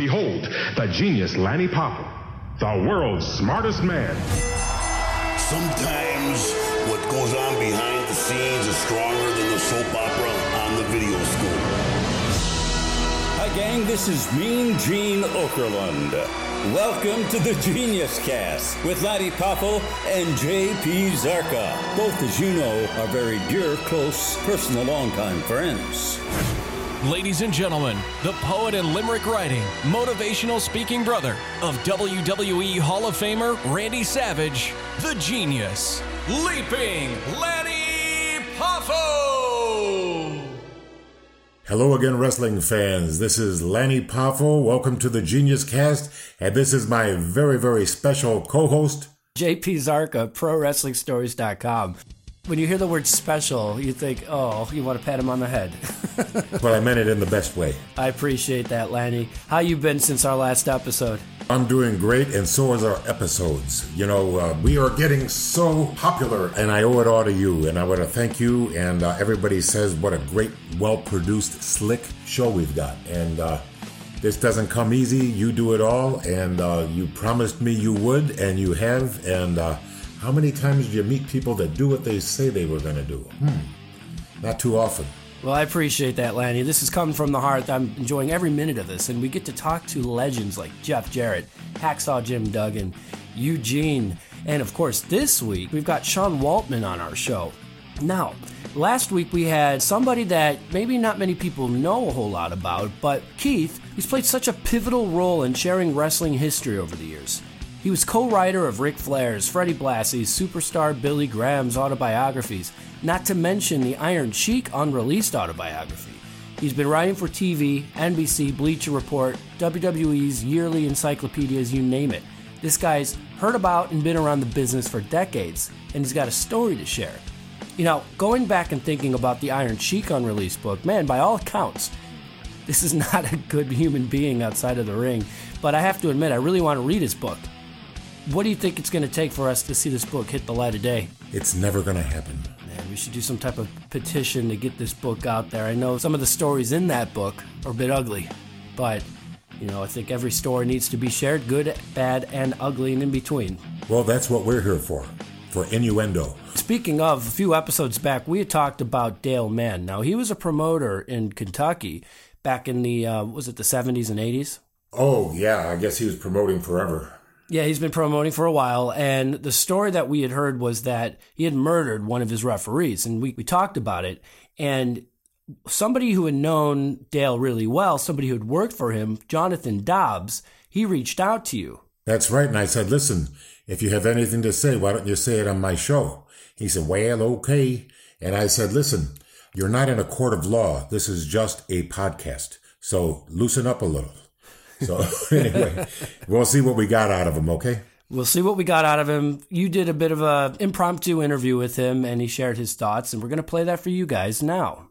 Behold, the genius Lanny Poffo, the world's smartest man. Sometimes what goes on behind the scenes is stronger than the soap opera on the video scope. Hi, gang. This is Mean Gene Okerlund. Welcome to the Genius Cast with Lanny Poffo and JP Zarka. Both, as you know, are very dear, close, personal, longtime friends. Ladies and gentlemen, the poet and limerick writing, motivational speaking brother of WWE Hall of Famer Randy Savage, the genius, Leaping Lanny Poffo! Hello again, wrestling fans. This is Lanny Poffo. Welcome to the Genius Cast, and this is my very, very special co-host, JP Zarka, ProWrestlingStories.com. When you hear the word special, you think, oh, you want to pat him on the head. but I meant it in the best way. I appreciate that, Lanny. How you been since our last episode? I'm doing great, and so is our episodes. You know, uh, we are getting so popular, and I owe it all to you. And I want to thank you. And uh, everybody says what a great, well-produced, slick show we've got. And uh, this doesn't come easy. You do it all, and uh, you promised me you would, and you have. And uh, how many times do you meet people that do what they say they were going to do? Hmm. Not too often. Well, I appreciate that, Lanny. This is coming from the heart. I'm enjoying every minute of this, and we get to talk to legends like Jeff Jarrett, Hacksaw Jim Duggan, Eugene, and of course, this week we've got Sean Waltman on our show. Now, last week we had somebody that maybe not many people know a whole lot about, but Keith, he's played such a pivotal role in sharing wrestling history over the years. He was co writer of Ric Flair's, Freddie Blassie's, superstar Billy Graham's autobiographies, not to mention the Iron Sheik unreleased autobiography. He's been writing for TV, NBC, Bleacher Report, WWE's yearly encyclopedias, you name it. This guy's heard about and been around the business for decades, and he's got a story to share. You know, going back and thinking about the Iron Sheik unreleased book, man, by all accounts, this is not a good human being outside of the ring. But I have to admit, I really want to read his book. What do you think it's going to take for us to see this book hit the light of day? It's never going to happen. Man, we should do some type of petition to get this book out there. I know some of the stories in that book are a bit ugly, but you know, I think every story needs to be shared, good, bad, and ugly, and in between. Well, that's what we're here for, for innuendo. Speaking of, a few episodes back, we had talked about Dale Mann. Now, he was a promoter in Kentucky back in the, uh, was it the 70s and 80s? Oh, yeah, I guess he was promoting forever. Yeah, he's been promoting for a while. And the story that we had heard was that he had murdered one of his referees. And we, we talked about it. And somebody who had known Dale really well, somebody who had worked for him, Jonathan Dobbs, he reached out to you. That's right. And I said, listen, if you have anything to say, why don't you say it on my show? He said, well, okay. And I said, listen, you're not in a court of law. This is just a podcast. So loosen up a little. So anyway, we'll see what we got out of him, okay? We'll see what we got out of him. You did a bit of a impromptu interview with him and he shared his thoughts and we're going to play that for you guys now.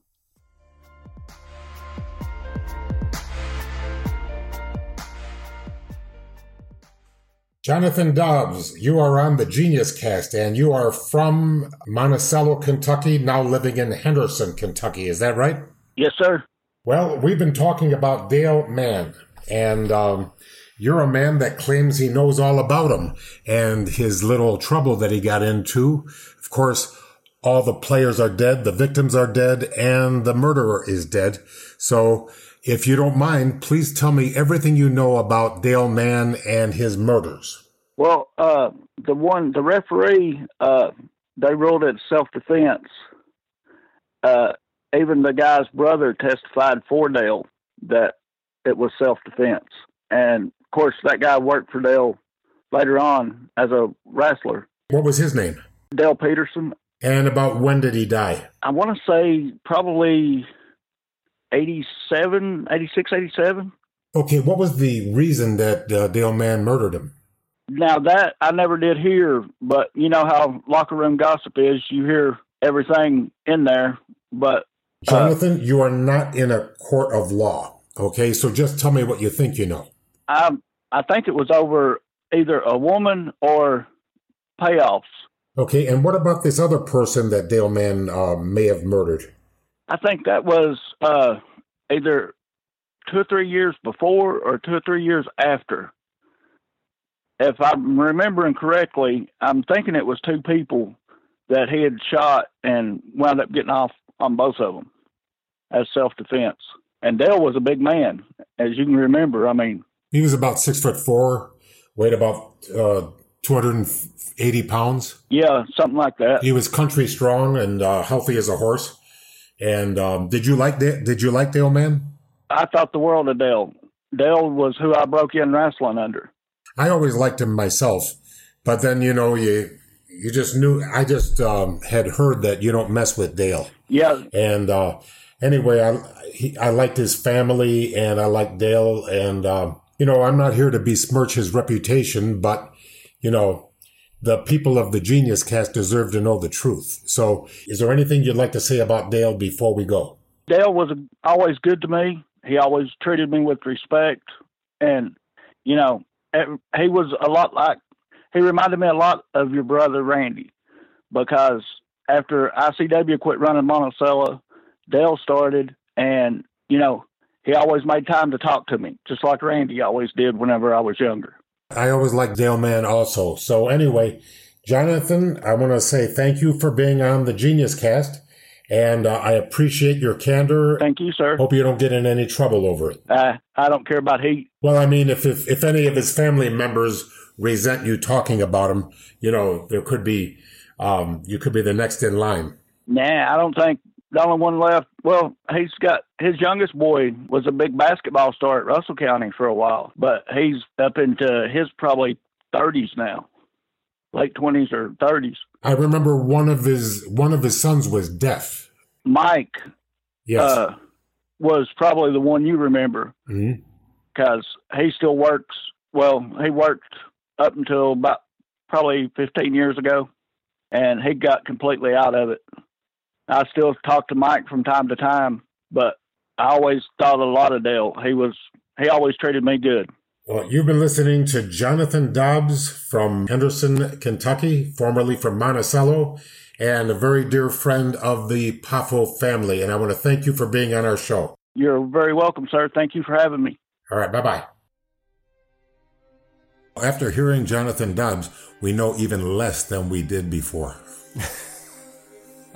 Jonathan Dobbs, you are on the Genius Cast and you are from Monticello, Kentucky, now living in Henderson, Kentucky. Is that right? Yes, sir. Well, we've been talking about Dale Mann, and um, you're a man that claims he knows all about him and his little trouble that he got into. Of course, all the players are dead, the victims are dead, and the murderer is dead. So, if you don't mind, please tell me everything you know about Dale Mann and his murders. Well, uh, the one, the referee, uh, they ruled it self-defense. Uh, even the guy's brother testified for Dale that it was self-defense, and of course that guy worked for Dale later on as a wrestler. What was his name? Dale Peterson. And about when did he die? I want to say probably 87, 86, 87. Okay, what was the reason that uh, Dale Mann murdered him? Now that I never did hear, but you know how locker room gossip is. You hear everything in there, but uh, Jonathan, you are not in a court of law. Okay, so just tell me what you think you know. I I think it was over either a woman or payoffs. Okay, and what about this other person that Dale Mann uh, may have murdered? I think that was uh, either two or three years before or two or three years after. If I'm remembering correctly, I'm thinking it was two people that he had shot and wound up getting off on both of them as self defense. And Dale was a big man, as you can remember. I mean, he was about six foot four, weighed about uh, 280 pounds. Yeah, something like that. He was country strong and uh, healthy as a horse. And um, did you like Dale, did you like Dale Mann? I thought the world of Dale. Dale was who I broke in wrestling under. I always liked him myself, but then you know you you just knew. I just um, had heard that you don't mess with Dale. Yeah. And uh, anyway, I he, I liked his family, and I liked Dale, and um, you know I'm not here to besmirch his reputation, but you know the people of the Genius Cast deserve to know the truth. So, is there anything you'd like to say about Dale before we go? Dale was always good to me. He always treated me with respect, and you know, he was a lot like he reminded me a lot of your brother Randy, because after ICW quit running Monticello, Dale started, and you know, he always made time to talk to me, just like Randy always did whenever I was younger. I always liked Dale Mann also. So anyway, Jonathan, I want to say thank you for being on the Genius Cast. And uh, I appreciate your candor. Thank you, sir. Hope you don't get in any trouble over it. Uh, I don't care about heat. Well, I mean, if, if, if any of his family members resent you talking about him, you know, there could be, um, you could be the next in line. Nah, I don't think the only one left. Well, he's got his youngest boy was a big basketball star at Russell County for a while, but he's up into his probably 30s now, late 20s or 30s. I remember one of his one of his sons was deaf. Mike, yes, uh, was probably the one you remember because mm-hmm. he still works. Well, he worked up until about probably 15 years ago, and he got completely out of it. I still talk to Mike from time to time, but I always thought a lot of Dale. He was he always treated me good. Well, you've been listening to Jonathan Dobbs from Henderson, Kentucky, formerly from Monticello, and a very dear friend of the Poffo family. And I want to thank you for being on our show. You're very welcome, sir. Thank you for having me. All right, bye bye. After hearing Jonathan Dobbs, we know even less than we did before.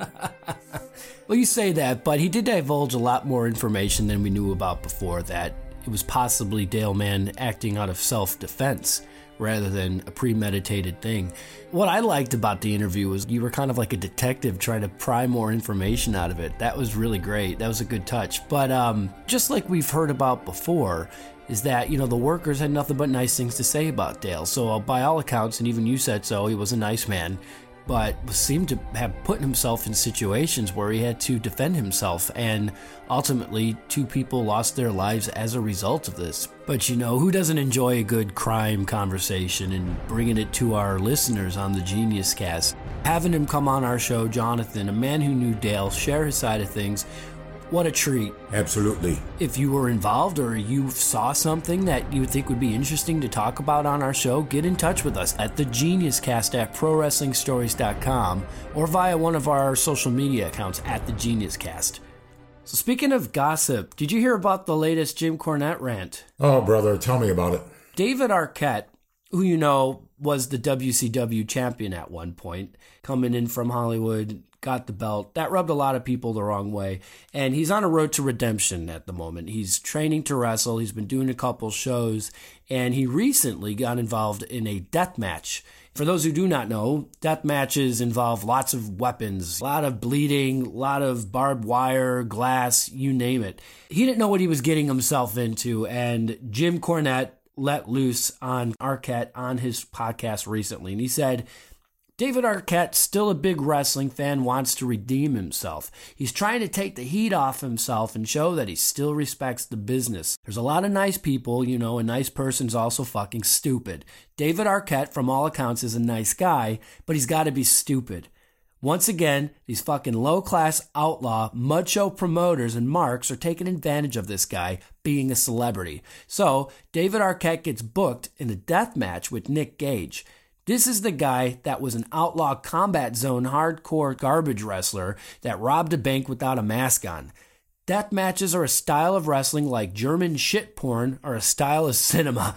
well, you say that, but he did divulge a lot more information than we knew about before that it was possibly Dale Mann acting out of self defense rather than a premeditated thing. What I liked about the interview was you were kind of like a detective trying to pry more information out of it. That was really great. That was a good touch. But um, just like we've heard about before, is that you know the workers had nothing but nice things to say about Dale. So uh, by all accounts, and even you said so, he was a nice man but seemed to have put himself in situations where he had to defend himself, and ultimately, two people lost their lives as a result of this. But you know, who doesn't enjoy a good crime conversation and bringing it to our listeners on the Genius Cast? Having him come on our show, Jonathan, a man who knew Dale, share his side of things, what a treat. Absolutely. If you were involved or you saw something that you think would be interesting to talk about on our show, get in touch with us at the Geniuscast at ProWrestlingStories.com or via one of our social media accounts at the Genius Cast. So, speaking of gossip, did you hear about the latest Jim Cornette rant? Oh, brother, tell me about it. David Arquette, who you know was the WCW champion at one point, coming in from Hollywood, got the belt. That rubbed a lot of people the wrong way. And he's on a road to redemption at the moment. He's training to wrestle. He's been doing a couple shows, and he recently got involved in a death match. For those who do not know, death matches involve lots of weapons, a lot of bleeding, a lot of barbed wire, glass, you name it. He didn't know what he was getting himself into, and Jim Cornette let loose on Arquette on his podcast recently. And he said, David Arquette, still a big wrestling fan, wants to redeem himself. He's trying to take the heat off himself and show that he still respects the business. There's a lot of nice people, you know, a nice person's also fucking stupid. David Arquette, from all accounts, is a nice guy, but he's got to be stupid. Once again, these fucking low class outlaw mud show promoters and marks are taking advantage of this guy being a celebrity. So, David Arquette gets booked in a death match with Nick Gage. This is the guy that was an outlaw combat zone hardcore garbage wrestler that robbed a bank without a mask on. Death matches are a style of wrestling like German shit porn are a style of cinema.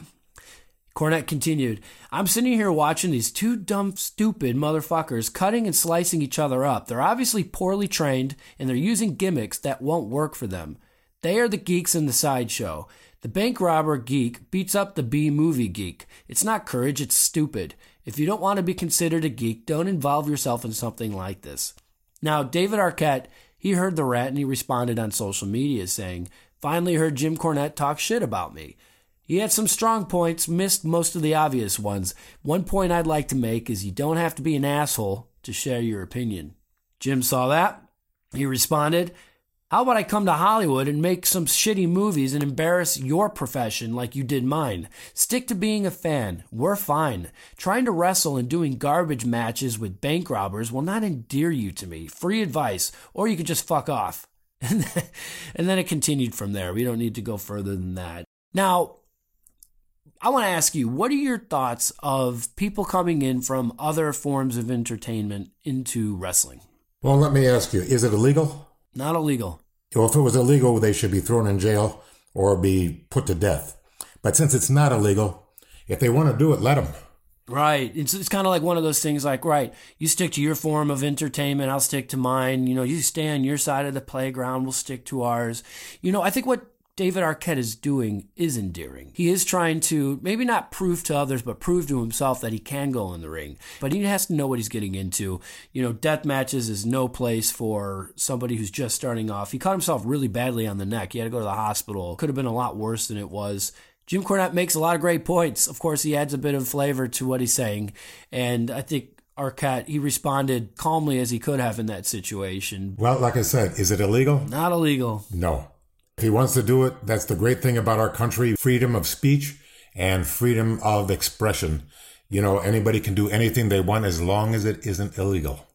Cornette continued, I'm sitting here watching these two dumb, stupid motherfuckers cutting and slicing each other up. They're obviously poorly trained and they're using gimmicks that won't work for them. They are the geeks in the sideshow. The bank robber geek beats up the B movie geek. It's not courage, it's stupid. If you don't want to be considered a geek, don't involve yourself in something like this. Now, David Arquette, he heard the rat and he responded on social media saying, Finally heard Jim Cornette talk shit about me. He had some strong points, missed most of the obvious ones. One point I'd like to make is you don't have to be an asshole to share your opinion. Jim saw that. He responded, How about I come to Hollywood and make some shitty movies and embarrass your profession like you did mine? Stick to being a fan. We're fine. Trying to wrestle and doing garbage matches with bank robbers will not endear you to me. Free advice, or you could just fuck off. and then it continued from there. We don't need to go further than that. Now, I want to ask you, what are your thoughts of people coming in from other forms of entertainment into wrestling? Well, let me ask you, is it illegal? Not illegal. Well, if it was illegal, they should be thrown in jail or be put to death. But since it's not illegal, if they want to do it, let them. Right. It's, it's kind of like one of those things like, right, you stick to your form of entertainment, I'll stick to mine. You know, you stay on your side of the playground, we'll stick to ours. You know, I think what David Arquette is doing is endearing. He is trying to maybe not prove to others, but prove to himself that he can go in the ring. But he has to know what he's getting into. You know, death matches is no place for somebody who's just starting off. He caught himself really badly on the neck. He had to go to the hospital. Could have been a lot worse than it was. Jim Cornette makes a lot of great points. Of course, he adds a bit of flavor to what he's saying. And I think Arquette, he responded calmly as he could have in that situation. Well, like I said, is it illegal? Not illegal. No. If he wants to do it, that's the great thing about our country freedom of speech and freedom of expression. You know, anybody can do anything they want as long as it isn't illegal.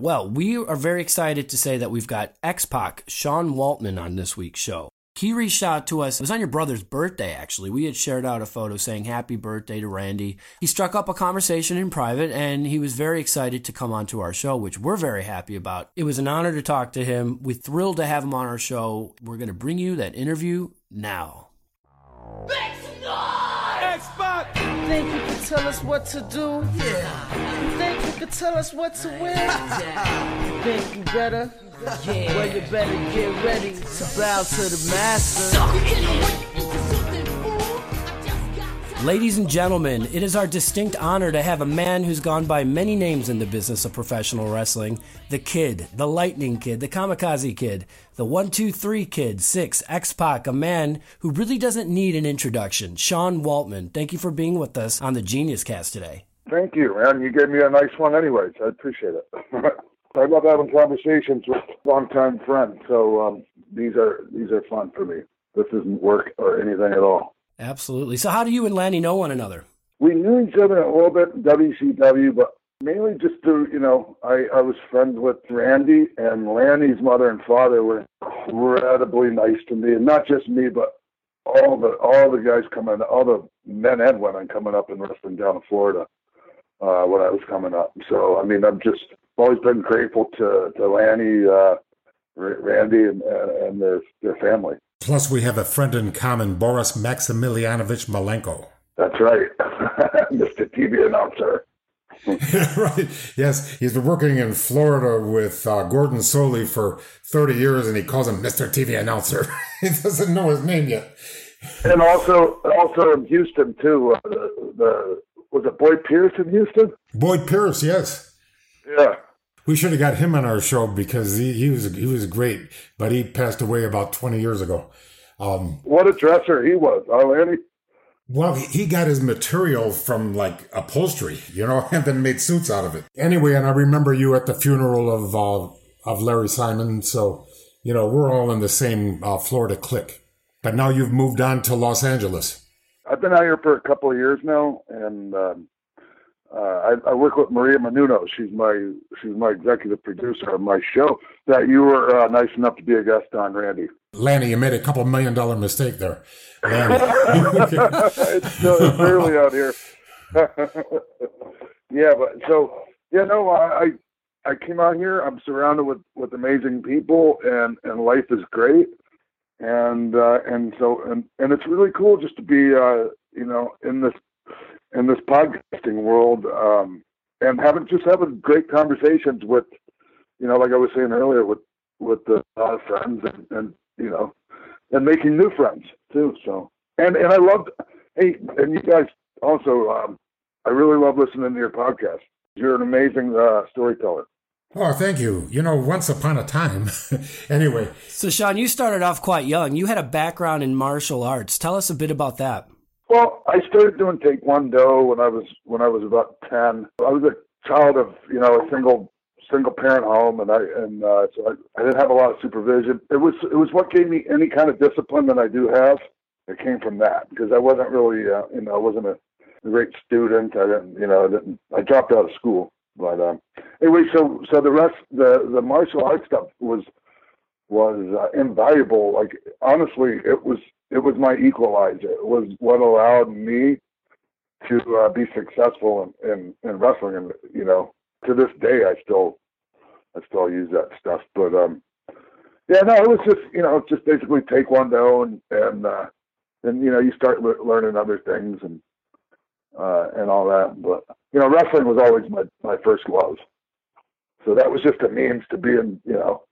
Well, we are very excited to say that we've got X Pac, Sean Waltman, on this week's show. He reached out to us. It was on your brother's birthday, actually. We had shared out a photo saying happy birthday to Randy. He struck up a conversation in private and he was very excited to come onto our show, which we're very happy about. It was an honor to talk to him. We're thrilled to have him on our show. We're going to bring you that interview now. X-Pac! Think you can tell us what to do? Yeah. You think you can tell us what to win? You think you better? Yeah. Well, you better get ready to bow to the master. Ladies and gentlemen, it is our distinct honor to have a man who's gone by many names in the business of professional wrestling the Kid, the Lightning Kid, the Kamikaze Kid, the 123 Kid, 6, X Pac, a man who really doesn't need an introduction. Sean Waltman, thank you for being with us on the Genius Cast today. Thank you, man. You gave me a nice one, anyways. I appreciate it. I love having conversations with longtime friends, so um, these are these are fun for me. This isn't work or anything at all. Absolutely. So, how do you and Lanny know one another? We knew each other a little bit in WCW, but mainly just through, you know, I, I was friends with Randy, and Lanny's mother and father were incredibly nice to me, and not just me, but all the all the guys coming, all the men and women coming up and wrestling down in Florida uh, when I was coming up. So, I mean, I'm just always been grateful to to Lanny, uh, Randy, and, and their their family. Plus, we have a friend in common, Boris Maximilianovich Malenko. That's right, Mr. TV announcer. right. Yes, he's been working in Florida with uh, Gordon Solie for 30 years, and he calls him Mr. TV announcer. he doesn't know his name yet. And also, also in Houston too. Uh, the, the was it Boyd Pierce in Houston? Boyd Pierce, yes. Yeah. We should have got him on our show because he, he was he was great, but he passed away about 20 years ago. Um, what a dresser he was, Lanny? Well, he got his material from like upholstery, you know, and then made suits out of it. Anyway, and I remember you at the funeral of uh, of Larry Simon, so you know we're all in the same uh, Florida clique. But now you've moved on to Los Angeles. I've been out here for a couple of years now, and um, uh, I, I, work with Maria Menounos. She's my she's my executive producer of my show. That you were uh, nice enough to be a guest on, Randy. Lanny, you made a couple million dollar mistake there. it's still it's early out here. yeah, but so yeah, no, I I came out here. I'm surrounded with with amazing people, and and life is great. And uh, and so and and it's really cool just to be uh, you know in this in this podcasting world um, and having just having great conversations with you know like I was saying earlier with with a lot of friends and, and you know and making new friends too. So and and I loved hey and you guys also um, I really love listening to your podcast. You're an amazing uh, storyteller. Oh, thank you. You know, once upon a time. anyway. So, Sean, you started off quite young. You had a background in martial arts. Tell us a bit about that. Well, I started doing Taekwondo when I was when I was about ten. I was a child of you know a single single parent home, and I and uh, so I, I didn't have a lot of supervision. It was it was what gave me any kind of discipline that I do have. It came from that because I wasn't really uh, you know I wasn't a great student. I didn't you know I didn't I dropped out of school. But um, anyway, so so the rest the the martial arts stuff was was uh, invaluable. Like honestly, it was it was my equalizer. It was what allowed me to uh, be successful in, in in wrestling. And you know, to this day, I still I still use that stuff. But um, yeah, no, it was just you know just basically take taekwondo and and uh, and you know you start le- learning other things and uh, and all that. But you know, wrestling was always my my first love. So that was just a means to being you know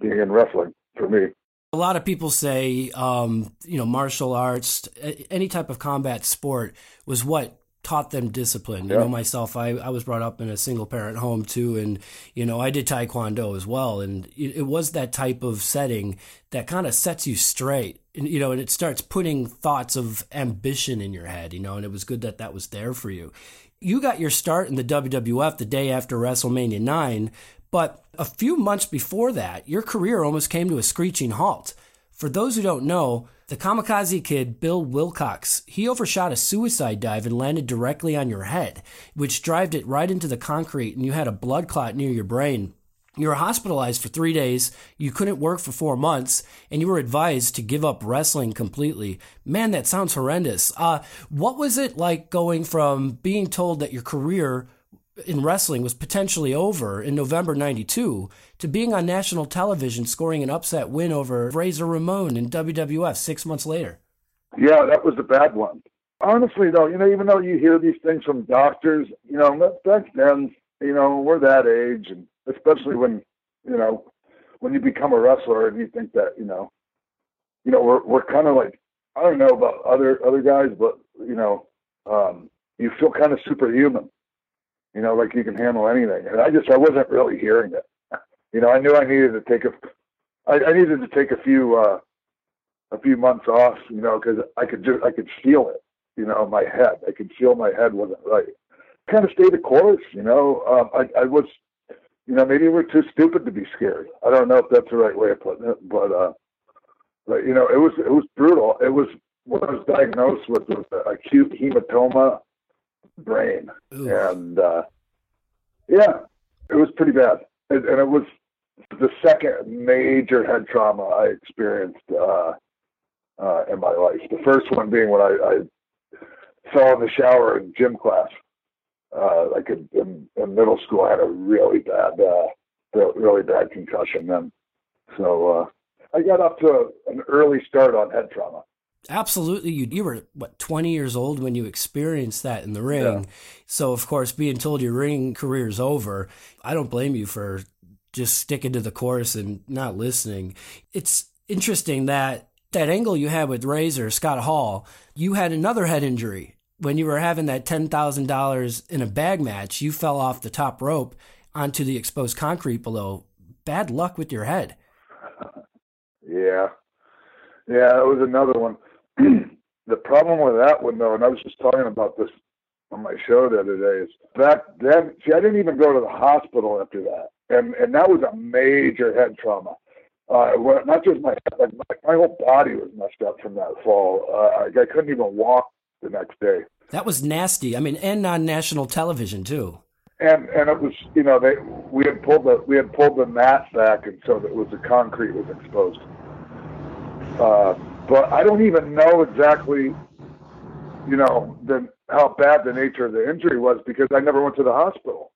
being in wrestling for me. A lot of people say, um, you know, martial arts, any type of combat sport was what taught them discipline. You know, myself, I, I was brought up in a single parent home too, and you know, I did taekwondo as well, and it, it was that type of setting that kind of sets you straight, and, you know, and it starts putting thoughts of ambition in your head, you know, and it was good that that was there for you. You got your start in the WWF the day after WrestleMania nine, but a few months before that, your career almost came to a screeching halt. For those who don't know, the kamikaze kid, Bill Wilcox, he overshot a suicide dive and landed directly on your head, which drived it right into the concrete, and you had a blood clot near your brain. You were hospitalized for three days, you couldn't work for four months, and you were advised to give up wrestling completely. Man, that sounds horrendous. Uh, what was it like going from being told that your career in wrestling was potentially over in November 92 to being on national television scoring an upset win over Razor Ramon in WWF six months later. Yeah, that was a bad one. Honestly, though, you know, even though you hear these things from doctors, you know, back then, you know, we're that age, and especially when, you know, when you become a wrestler and you think that, you know, you know, we're we're kind of like, I don't know about other other guys, but you know, um, you feel kind of superhuman you know, like you can handle anything. And I just, I wasn't really hearing it. You know, I knew I needed to take a, I, I needed to take a few, uh, a few months off, you know, because I could just, I could feel it, you know, my head. I could feel my head wasn't right. Kind of stayed the course, you know. Um, I, I was, you know, maybe we're too stupid to be scared. I don't know if that's the right way of putting it, but, uh, but you know, it was, it was brutal. It was what I was diagnosed with was acute hematoma brain. And uh, yeah, it was pretty bad. And, and, it was the second major head trauma I experienced uh, uh, in my life. The first one being when I, I fell in the shower in gym class. Uh, like in, in, in, middle school, I had a really bad, uh, really bad concussion then. So uh, I got up to an early start on head trauma. Absolutely, you you were what twenty years old when you experienced that in the ring. Yeah. So of course, being told your ring career is over, I don't blame you for just sticking to the course and not listening. It's interesting that that angle you had with Razor Scott Hall, you had another head injury when you were having that ten thousand dollars in a bag match. You fell off the top rope onto the exposed concrete below. Bad luck with your head. Yeah, yeah, that was another one. The problem with that one though, and I was just talking about this on my show the other day, is back then. See, I didn't even go to the hospital after that, and and that was a major head trauma. Uh, well, not just my head, like my, my whole body was messed up from that fall. Uh, I, I couldn't even walk the next day. That was nasty. I mean, and on national television too. And and it was you know they we had pulled the we had pulled the mat back, and so that was the concrete was exposed. Uh, but I don't even know exactly, you know, the, how bad the nature of the injury was because I never went to the hospital.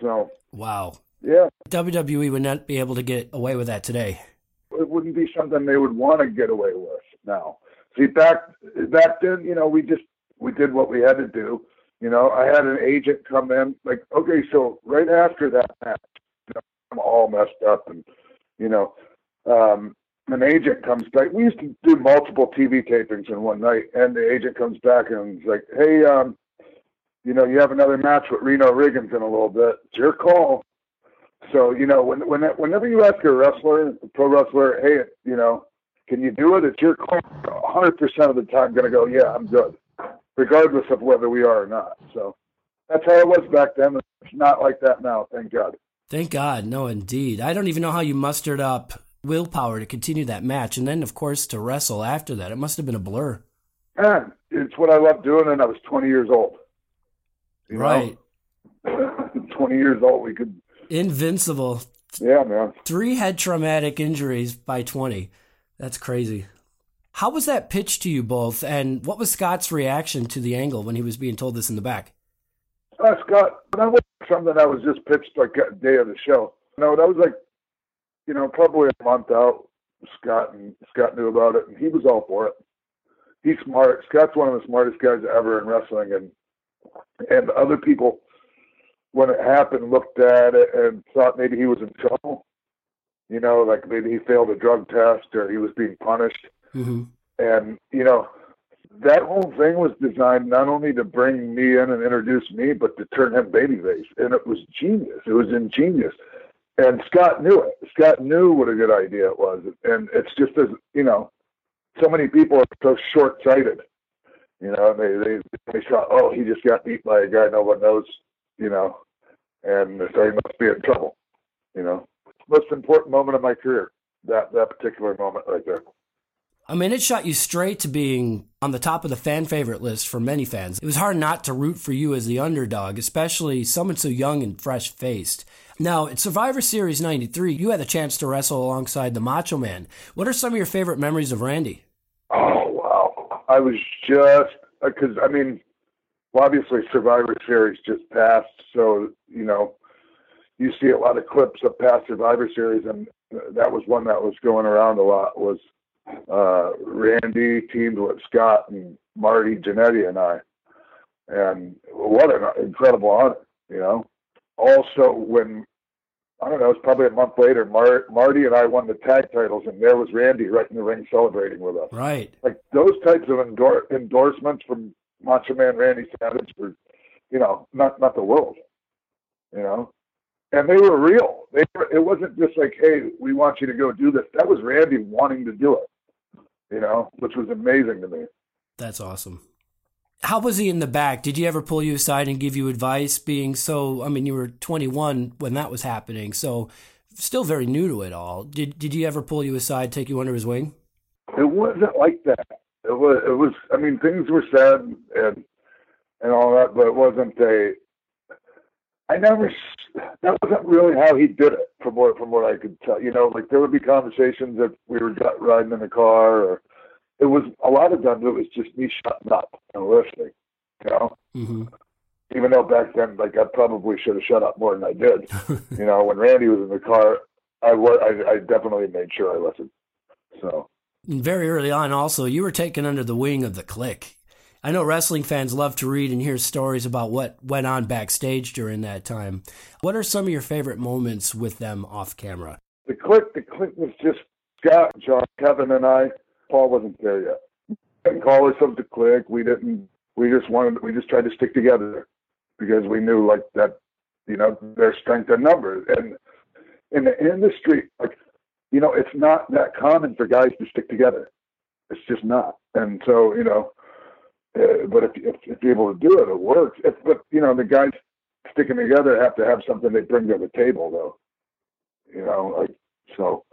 So Wow. yeah, WWE would not be able to get away with that today. it wouldn't be something they would want to get away with now. See, back back then, you know, we just we did what we had to do. You know, I had an agent come in, like, okay, so right after that match, you know, I'm all messed up, and you know, um, an agent comes back. We used to do multiple TV tapings in one night, and the agent comes back and is like, hey, um, you know, you have another match with Reno Riggins in a little bit. It's your call. So you know, when, when whenever you ask a wrestler, a pro wrestler, hey, you know, can you do it? It's your call. 100% of the time, going to go, yeah, I'm good, regardless of whether we are or not. So that's how it was back then. It's not like that now, thank God. Thank God. No, indeed. I don't even know how you mustered up willpower to continue that match, and then, of course, to wrestle after that. It must have been a blur. Man, it's what I loved doing, and I was 20 years old. You? Right. 20 years old, we could, Invincible. yeah, man. Three head traumatic injuries by 20. That's crazy. How was that pitched to you both, and what was Scott's reaction to the angle when he was being told this in the back? Uh, Scott, that was something that was just pitched like day of the show. No, that was like, you know, probably a month out. Scott and Scott knew about it, and he was all for it. He's smart. Scott's one of the smartest guys ever in wrestling, and and other people, when it happened, looked at it and thought maybe he was in trouble. You know, like maybe he failed a drug test or he was being punished. Mm-hmm. And, you know, that whole thing was designed not only to bring me in and introduce me, but to turn him babyface. And it was genius. It was ingenious. And Scott knew it. Scott knew what a good idea it was. And it's just as, you know, so many people are so short sighted. You know, they, they, they thought, oh, he just got beat by a guy no one knows, you know, and so he must be in trouble, you know. Most important moment of my career, that, that particular moment right there. I mean, it shot you straight to being on the top of the fan favorite list for many fans. It was hard not to root for you as the underdog, especially someone so young and fresh faced. Now, at Survivor Series 93, you had the chance to wrestle alongside the Macho Man. What are some of your favorite memories of Randy? Oh, wow. I was just, uh, because, I mean, well, obviously Survivor Series just passed, so, you know, you see a lot of clips of past Survivor Series, and uh, that was one that was going around a lot was uh, Randy teamed with Scott and Marty Jannetty and I. And what an incredible honor, you know. Also, when I don't know, it was probably a month later, Mar- Marty and I won the tag titles, and there was Randy right in the ring celebrating with us. Right. Like those types of endor- endorsements from Macho Man Randy Savage were, you know, not not the world, you know and they were real. They were, it wasn't just like, hey, we want you to go do this. That was Randy wanting to do it, you know, which was amazing to me. That's awesome. How was he in the back? Did he ever pull you aside and give you advice? Being so, I mean, you were 21 when that was happening, so still very new to it all. Did Did he ever pull you aside, take you under his wing? It wasn't like that. It was. It was. I mean, things were said and and all that, but it wasn't a. I never. That wasn't really how he did it, from what from what I could tell. You know, like there would be conversations if we were riding in the car, or it was a lot of times it was just me shutting up and listening. You know, mm-hmm. even though back then, like I probably should have shut up more than I did. you know, when Randy was in the car, I was I, I definitely made sure I listened. So very early on, also you were taken under the wing of the Kliq. I know wrestling fans love to read and hear stories about what went on backstage during that time. What are some of your favorite moments with them off camera? The Kliq, the Kliq was just Scott, John, Kevin, and I. Paul wasn't there yet. Didn't call ourselves the Kliq. We didn't. We just wanted. We just tried to stick together because we knew like that. You know, their strength in numbers and in the industry, like you know, it's not that common for guys to stick together. It's just not. And so, you know, uh, but if, if, if you're able to do it, it works. If, but you know, the guys sticking together have to have something they bring to the table, though. You know, like so.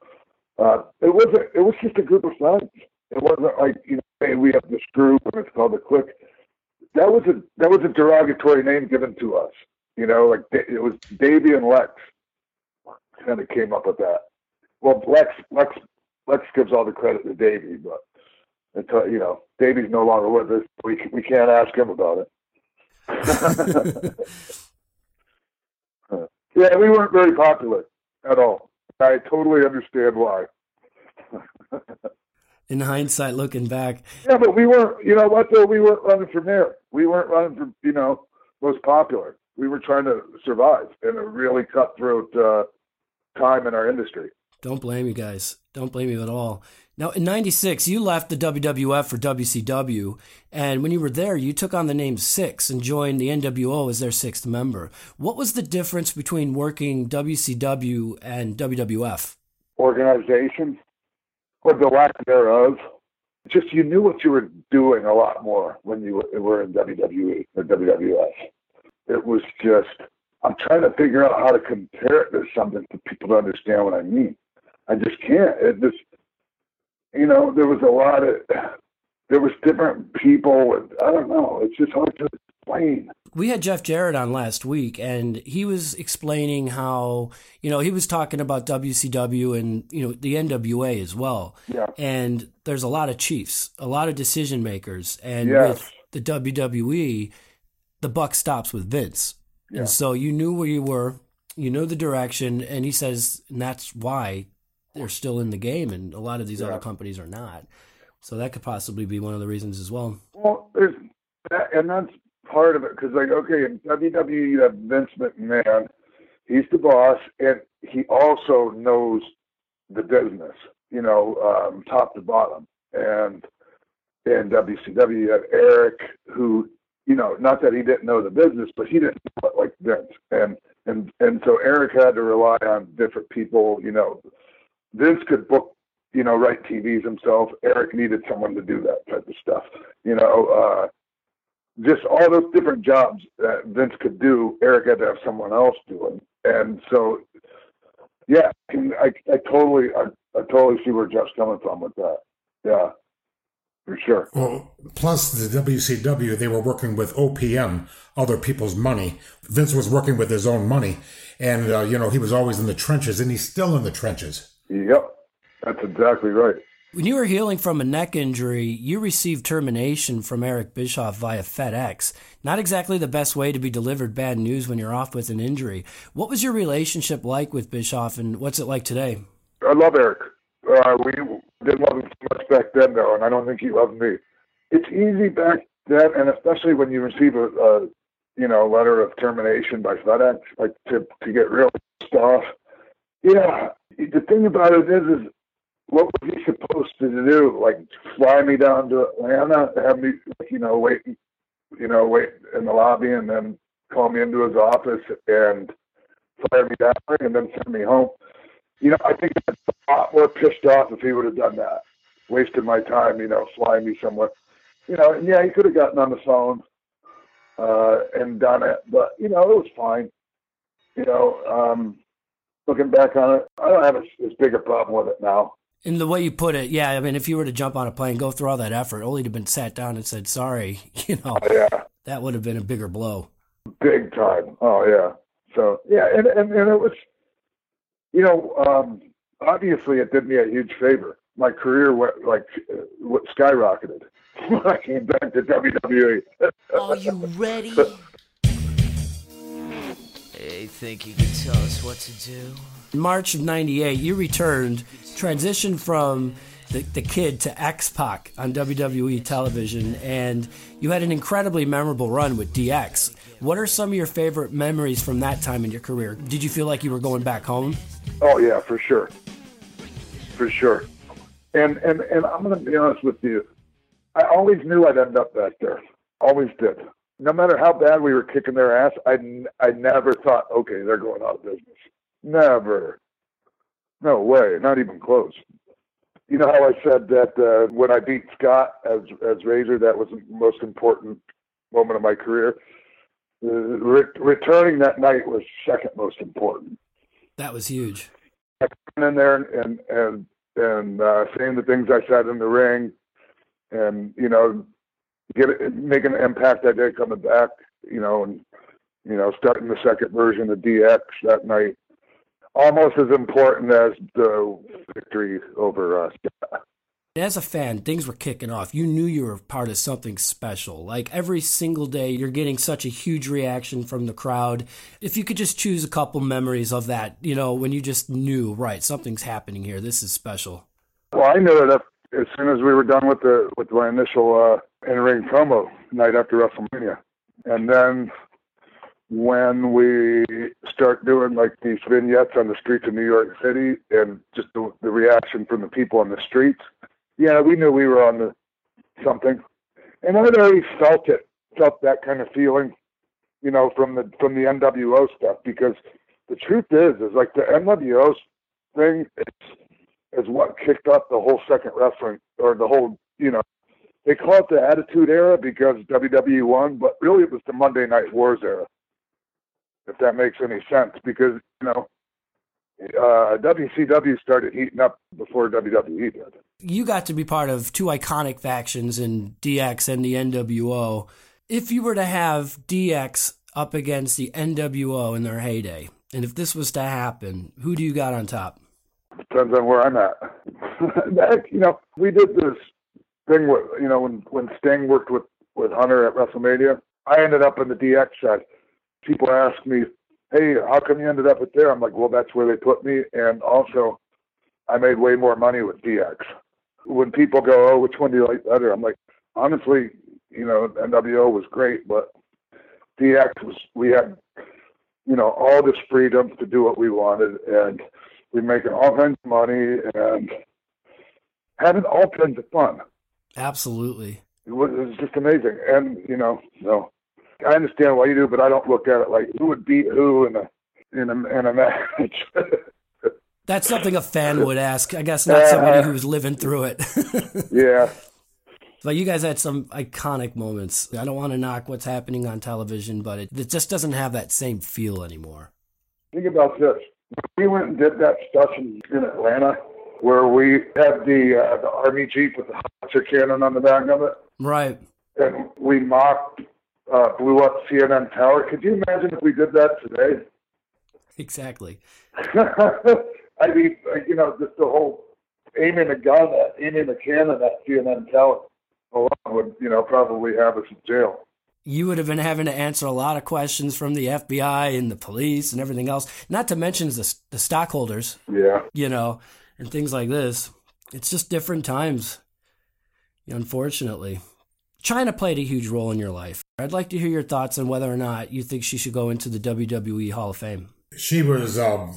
Uh, it wasn't. It was just a group of friends. It wasn't like you know, hey, we have this group and it's called the Kliq. That was a that was a derogatory name given to us. You know, like it was Davey and Lex kind of came up with that. Well, Lex Lex Lex gives all the credit to Davey, but uh, you know, Davey's no longer with us. We we can't ask him about it. Yeah, we weren't very popular at all. I totally understand why. In hindsight, looking back, Yeah, but we weren't. You know what? Though we weren't running for mayor. We weren't running for you know most popular. We were trying to survive in a really cutthroat uh, time in our industry. don't blame you guys. Don't blame you at all. Now, in '96, you left the WWF for WCW, and when you were there, you took on the name Six and joined the NWO as their sixth member. What was the difference between working WCW and WWF? Organization, or the lack thereof. Just you knew what you were doing a lot more when you were in WWE or WWF. It was just I'm trying to figure out how to compare it to something for people to understand what I mean. I just can't. It just you know, there was a lot of there was different people and I don't know, it's just hard to explain. We had Jeff Jarrett on last week, and he was explaining how, you know, he was talking about WCW and, you know, the NWA as well. Yeah. And there's a lot of chiefs, a lot of decision makers. And Yes. with the WWE, the buck stops with Vince. Yeah. And so you knew where you were, you know the direction, and he says, and that's why they're still in the game, and a lot of these other companies are not. So that could possibly be one of the reasons as well. Well, there's that, and that's part of it because, like, okay, in WWE, you have Vince McMahon. He's the boss, and he also knows the business, you know, um, top to bottom. And in WCW, you have Eric, who, you know, not that he didn't know the business, but he didn't know it like Vince. And and and so Eric had to rely on different people. You know, Vince could book you know, write TVs himself. Eric needed someone to do that type of stuff. You know, uh, just all those different jobs that Vince could do, Eric had to have someone else doing. And so, yeah, I, I totally, I, I totally see where Jeff's coming from with that. Yeah, for sure. Well, plus the WCW, they were working with OPM, other people's money. Vince was working with his own money, and uh, you know he was always in the trenches, and he's still in the trenches. Yep, that's exactly right. When you were healing from a neck injury, you received termination from Eric Bischoff via FedEx. Not exactly the best way to be delivered bad news when you're off with an injury. What was your relationship like with Bischoff, and what's it like today? I love Eric. Uh, we didn't love him so much back then, though, and I don't think he loved me. It's easy back then, and especially when you receive a, a you know letter of termination by FedEx, like to to get real stuff. Yeah, the thing about it is, is what was he supposed to do? Like fly me down to Atlanta, have me, you know, wait, you know, wait in the lobby, and then call me into his office and fire me down, and then send me home. You know, I think I'd be a lot more pissed off if he would have done that, wasted my time, you know, flying me somewhere. You know, and yeah, he could have gotten on the phone uh, and done it, but you know, it was fine. You know, um, looking back on it, I don't have as, as big a problem with it now. In the way you put it, yeah, I mean, if you were to jump on a plane, go through all that effort, only to have been sat down and said sorry, you know, Yeah, that would have been a bigger blow. big time. Oh yeah. So yeah, and and, and it was, you know, um, obviously it did me a huge favor. My career went like uh, skyrocketed when I came back to. WWE. Are you ready? Hey, think you can tell us what to do? In March of 98, you returned, transitioned from the, the kid to X Pac on WWE television, and you had an incredibly memorable run with DX. What are some of your favorite memories from that time in your career? Did you feel like you were going back home? Oh yeah, for sure, for sure. And and and I'm gonna be honest with you. I always knew I'd end up back there. Always did. No matter how bad we were kicking their ass, I n- I never thought, okay, they're going out of business. Never. No way. Not even close. You know how I said that uh, when I beat Scott as as Razor, that was the most important moment of my career. Uh, re- returning that night was second most important That was huge. coming in there and and and uh, saying the things I said in the ring, and you know, get it, making an impact that day coming back, you know, and you know, starting the second version of DX that night, almost as important as the victory over us. As a fan, things were kicking off. You knew you were part of something special. Like every single day, you're getting such a huge reaction from the crowd. If you could just choose a couple memories of that, you know, when you just knew, right, something's happening here. This is special. Well, I knew it as soon as we were done with the with my initial uh, in-ring promo night after WrestleMania, and then when we start doing like these vignettes on the streets of New York City and just the, the reaction from the people on the streets, yeah, we knew we were on the something, and I'd already felt it, felt that kind of feeling, you know, from the from the NWO stuff because the truth is, is like the NWO thing is is what kicked up the whole second wrestling or the whole, you know, they call it the Attitude Era because WWE won, but really it was the Monday Night Wars era if that makes any sense, because you know uh, WCW started heating up before WWE did. You got to be part of two iconic factions in DX and the NWO. If you were to have DX up against the NWO in their heyday, and if this was to happen, who do you got on top? Depends on where I'm at. you know, we did this with you know when when Sting worked with with Hunter at WrestleMania. I ended up in the DX side people ask me, "Hey, how come you ended up at there?" I'm like, "Well, that's where they put me." And also, I made way more money with DX. When people go, "Oh, which one do you like better?" I'm like, honestly, you know, NWO was great, but DX was we had, you know, all this freedom to do what we wanted, and we making all kinds of money and having all kinds of fun. Absolutely. It was, it was just amazing, and you know, no, I understand why you do, but I don't look at it like who would beat who in a in a in a match. That's something a fan would ask. I guess not somebody who's living through it. yeah. But you guys had some iconic moments. I don't want to knock what's happening on television, but it, it just doesn't have that same feel anymore. Think about this. We went and did that stuff in, in Atlanta where we had the uh, the army jeep with the howitzer cannon on the back of it. Right. And we mocked uh, blew up CNN Tower. Could you imagine if we did that today? Exactly. I mean, you know, just the whole aiming a gun at aiming a cannon at CNN Tower alone would, you know, probably have us in jail. You would have been having to answer a lot of questions from the FBI and the police and everything else. Not to mention the the stockholders. Yeah. You know, and things like this. It's just different times. Unfortunately. Chyna played a huge role in your life. I'd like to hear your thoughts on whether or not you think she should go into the WWE Hall of Fame. She was um,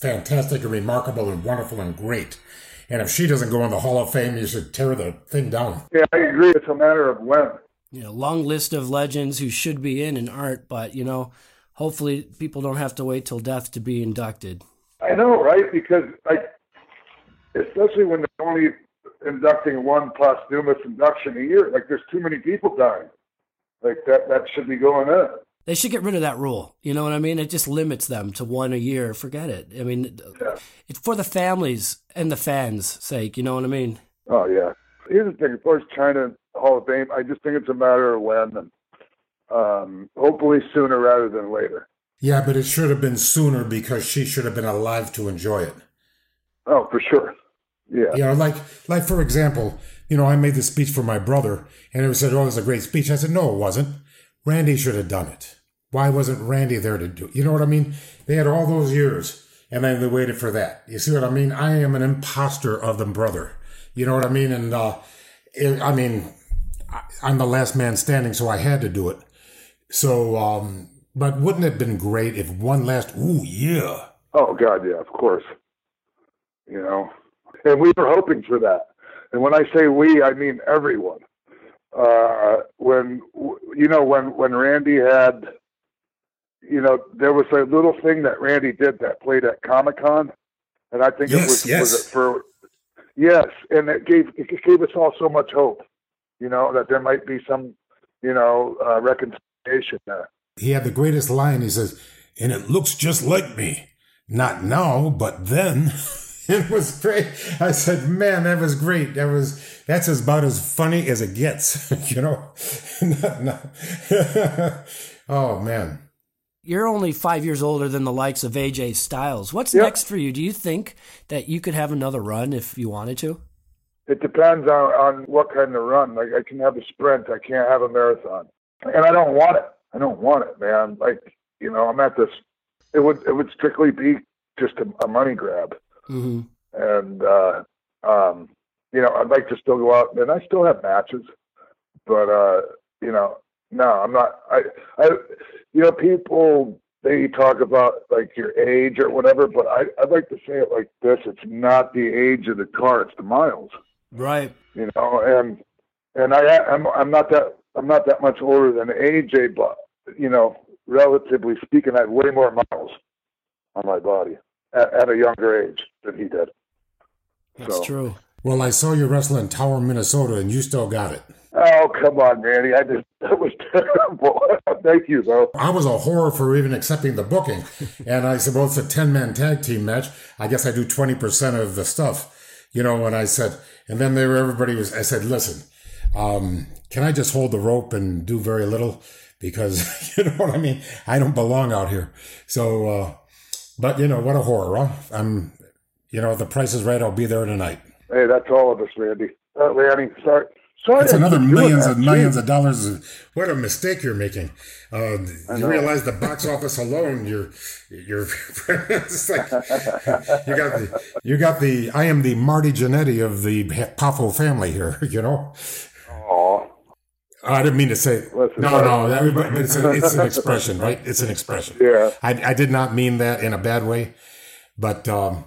fantastic and remarkable and wonderful and great. And if she doesn't go in the Hall of Fame, you should tear the thing down. Yeah, I agree. It's a matter of when. You know, long list of legends who should be in and aren't, but you know, hopefully people don't have to wait till death to be inducted. I know, right? Because like, especially when they're only inducting one posthumous induction a year, like there's too many people dying. Like that, that should be going in. They should get rid of that rule. You know what I mean? It just limits them to one a year. Forget it. I mean, yeah. it's for the families and the fans' sake. You know what I mean? Oh yeah. Here's the thing: as far as Chyna Hall of Fame, I just think it's a matter of when, and um, hopefully sooner rather than later. Yeah, but it should have been sooner because she should have been alive to enjoy it. Oh, for sure. Yeah. You know, like like for example, you know, I made the speech for my brother, and it said, "Oh, it was a great speech." I said, "No, it wasn't. Randy should have done it. Why wasn't Randy there to do? It? You know what I mean? They had all those years, and then they waited for that. You see what I mean? I am an imposter of the brother. You know what I mean? And uh, it, I mean, I'm the last man standing, so I had to do it. So, um, but wouldn't it have been great if one last? Ooh, yeah. Oh God, yeah, of course. You know, and we were hoping for that. And when I say we, I mean everyone. Uh, when you know when when Randy had, you know, there was a little thing that Randy did that played at Comic Con, and I think yes, it was, yes. was it for yes, and it gave it gave us all so much hope, you know, that there might be some, you know, uh, reconciliation there. He had the greatest line. He says, "And it looks just like me, not now, but then." it was great. I said, "Man, that was great. That was that's about as funny as it gets." you know. oh man. You're only five years older than the likes of AJ Styles. What's Yep. next for you? Do you think that you could have another run if you wanted to? it depends on, on what kind of run. Like I can have a sprint, I can't have a marathon, and I don't want it. I don't want it, man. Like you know, I'm at this. It would it would strictly be just a, a money grab, Mm-hmm. and uh, um, you know, I'd like to still go out, and I still have matches, but uh, you know, no, I'm not. I, I, you know, people they talk about like your age or whatever, but I, I'd like to say it like this: it's not the age of the car; it's the miles. Right. You know, and and I, I'm I'm not that I'm not that much older than AJ, but you know, relatively speaking, I have way more miles on my body at, at a younger age than he did. That's So- true. Well, I saw you wrestle in Tower, Minnesota, and you still got it. Oh come on, Randy! I just that was terrible. Thank you, though. I was a horror for even accepting the booking. and I said, well, it's a 10 man tag team match. I guess I do 20% of the stuff, you know, and I said, and then there, everybody was, I said, listen, um, can I just hold the rope and do very little? Because, you know what I mean? I don't belong out here. So, uh, but you know, what a horror, huh? I'm, you know, if the price is right. I'll be there tonight. Hey, that's all of us, Randy. Uh, Randy, sorry. Sorry. it's another millions and millions of dollars. What a mistake you're making. Uh, you realize the box office alone, you're, you're, it's like, you got the, you got the, I am the Marty Jannetty of the Poffo family here, you know? Aw. I didn't mean to say, Listen, no, no, that- it's, a, it's an expression, right? It's an expression. Yeah. I, I did not mean that in a bad way, but, um,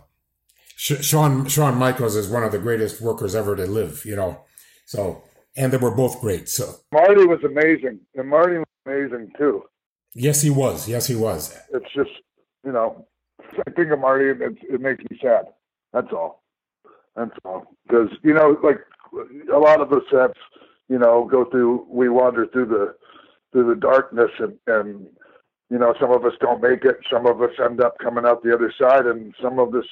Shawn, Shawn Michaels is one of the greatest workers ever to live, you know? So, and they were both great. So, Marty was amazing, and Marty was amazing too. yes, he was. Yes, he was. It's just, you know, I think of Marty, and it, it makes me sad. That's all. That's all. Because you know, like a lot of us have, you know, go through. We wander through the through the darkness, and and you know, some of us don't make it. Some of us end up coming out the other side, and some of us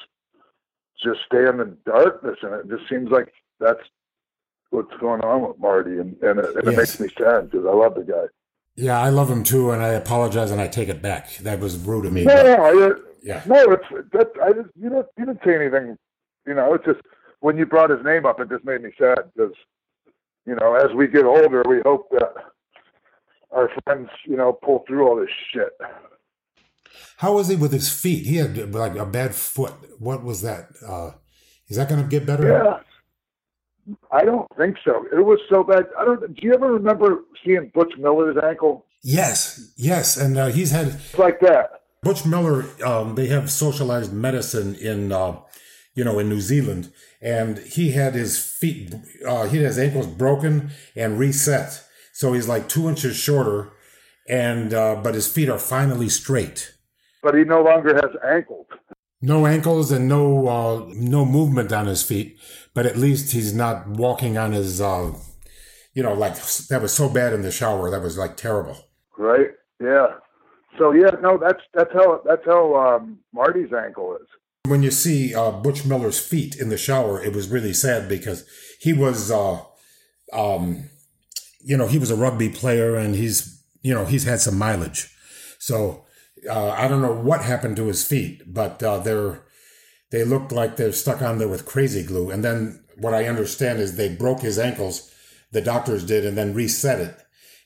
just stay in the darkness. And it just seems like that's what's going on with Marty, and and it, and it Yes. makes me sad because I love the guy. Yeah, I love him too, and I apologize and I take it back. That was rude of me. No, no, I, yeah. no. It's that I just you didn't you didn't say anything. You know, it's just when you brought his name up, it just made me sad because you know, as we get older, we hope that our friends, you know, pull through all this shit. How was he with his feet? He had like a bad foot. What was that? Uh, is that going to get better? Yeah. I don't think so. It was so bad. I don't. Do you ever remember seeing Butch Miller's ankle? Yes, yes, and uh, he's had It's like that. Butch Miller. Um, they have socialized medicine in, uh, you know, in New Zealand, and he had his feet, uh, he had his ankles broken and reset, so he's like two inches shorter, and uh, but his feet are finally straight. But he no longer has ankles. No ankles and no uh, no movement on his feet, but at least he's not walking on his. Uh, you know, like that was so bad in the shower. That was like terrible. Right? Yeah. So yeah, no, that's that's how that's how um, Marty's ankle is. When you see uh, Butch Miller's feet in the shower, it was really sad because he was, uh, um, you know, he was a rugby player and he's, you know, he's had some mileage. So uh, I don't know what happened to his feet, but uh, they're they look like they're stuck on there with crazy glue. And then what I understand is they broke his ankles, the doctors did, and then reset it.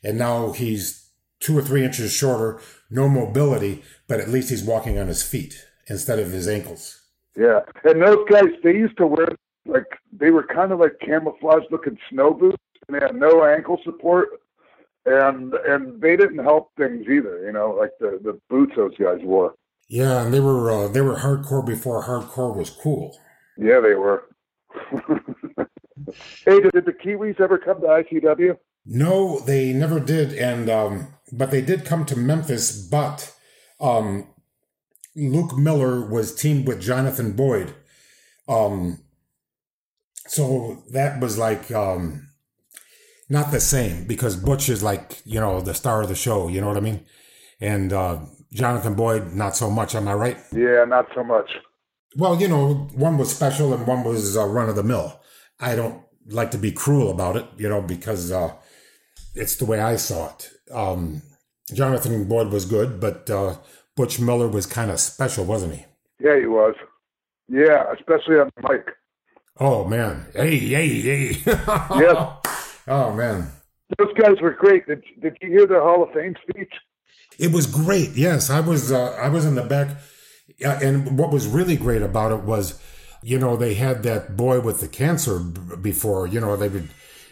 And now he's two or three inches shorter, no mobility, but at least he's walking on his feet instead of his ankles. Yeah, and those guys they used to wear like they were kind of like camouflage looking snow boots, and they had no ankle support, and and they didn't help things either. You know, like the the boots those guys wore. Yeah, and they were uh, they were hardcore before hardcore was cool. Yeah, they were. hey, did, did the Kiwis ever come to ICW? No, they never did, and um, but they did come to Memphis. But um, Luke Miller was teamed with Jonathan Boyd, um, so that was like um, not the same because Butch is like you know the star of the show. You know what I mean? And uh, Jonathan Boyd, not so much. Am I right? Yeah, not so much. Well, you know, one was special and one was uh, run of the mill. I don't like to be cruel about it, you know, because uh, it's the way I saw it. Um, Jonathan Boyd was good, but uh, Butch Miller was kind of special, wasn't he? Yeah, he was. Yeah, especially on the mic. Oh man, hey, hey, hey. yes. Oh man. Those guys were great. Did, did you hear the Hall of Fame speech? It was great. Yes, I was. Uh, I was in the back, and what was really great about it was, you know, they had that boy with the cancer b- before. You know, they would,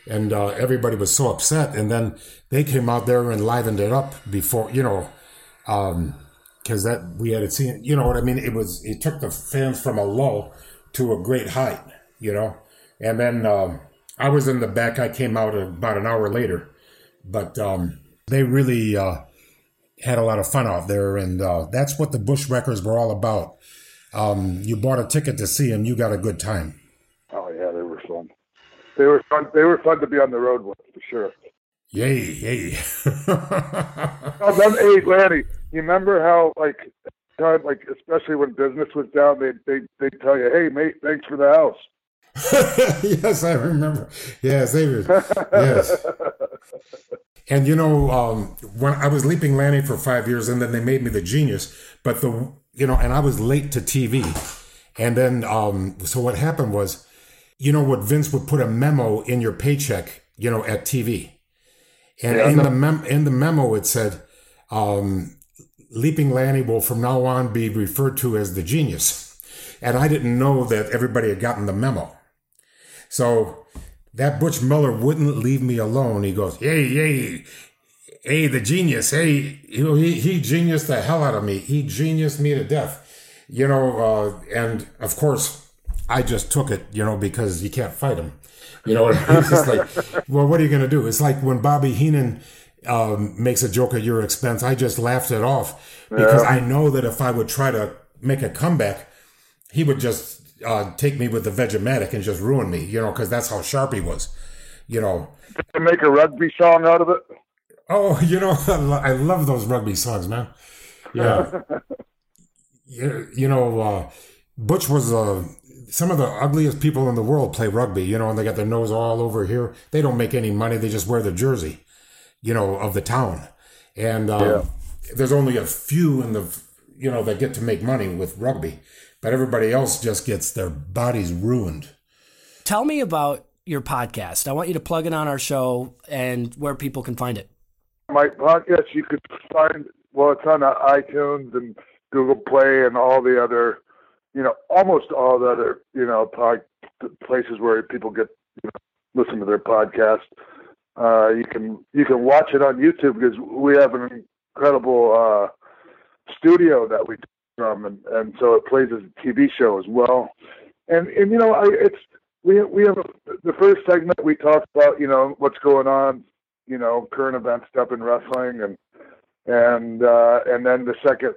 and uh, everybody was so upset, and then they came out there and livened it up before. You know, because that we had it seen. You know what I mean? It was. It took the fans from a low to a great height. You know, and then um, I was in the back. I came out about an hour later, but um, they really. Uh, had a lot of fun out there, and uh, that's what the Bushwackers were all about. Um, you bought a ticket to see them, you got a good time. Oh yeah, they were fun. They were fun. They were fun to be on the road with for sure. Yay, yay! oh, then, hey, Lanny, you remember how like, time, like especially when business was down, they they they tell you, "Hey, mate, thanks for the house." yes, I remember. Yes, they were. Yes. And you know, um, when I was leaping Lanny for five years, and then they made me the genius. But the you know, and I was late to TV, and then um, so what happened was, you know, what Vince would put a memo in your paycheck, you know, at TV, and Yeah. in the mem- in the memo it said, um, Leaping Lanny will from now on be referred to as the genius, and I didn't know that everybody had gotten the memo, so that Butch Miller wouldn't leave me alone. He goes, "Hey, hey, hey, the genius! Hey, you know, he he genius the hell out of me. He genius me to death, you know." Uh, and of course, I just took it, you know, because you can't fight him. You know, it's just like, well, what are you going to do? It's like when Bobby Heenan um, makes a joke at your expense. I just laughed it off because Yeah. I know that if I would try to make a comeback, he would just uh, take me with the Vegematic and just ruin me, you know, because that's how sharp he was, you know. To make a rugby song out of it. Oh, you know, I lo- I love those rugby songs, man. Yeah. you, you know, uh, Butch was uh, some of the ugliest people in the world play rugby, you know, and they got their nose all over here. They don't make any money. They just wear the jersey, you know, of the town. And uh, there's only a few in the, you know, that get to make money with rugby, but everybody else just gets their bodies ruined. Tell me about your podcast. I want you to plug it on our show and where people can find it. My podcast you could find well, it's on uh, iTunes and Google Play and all the other, you know, almost all the other, you know, pod, places where people get you know, listen to their podcast. Uh, you can you can watch it on YouTube because we have an incredible uh, studio that we do from, and, and so it plays as a TV show as well. And and you know, I, it's we we have a, the first segment we talk about you know what's going on, you know, current events stuff in wrestling, and and uh, and then the second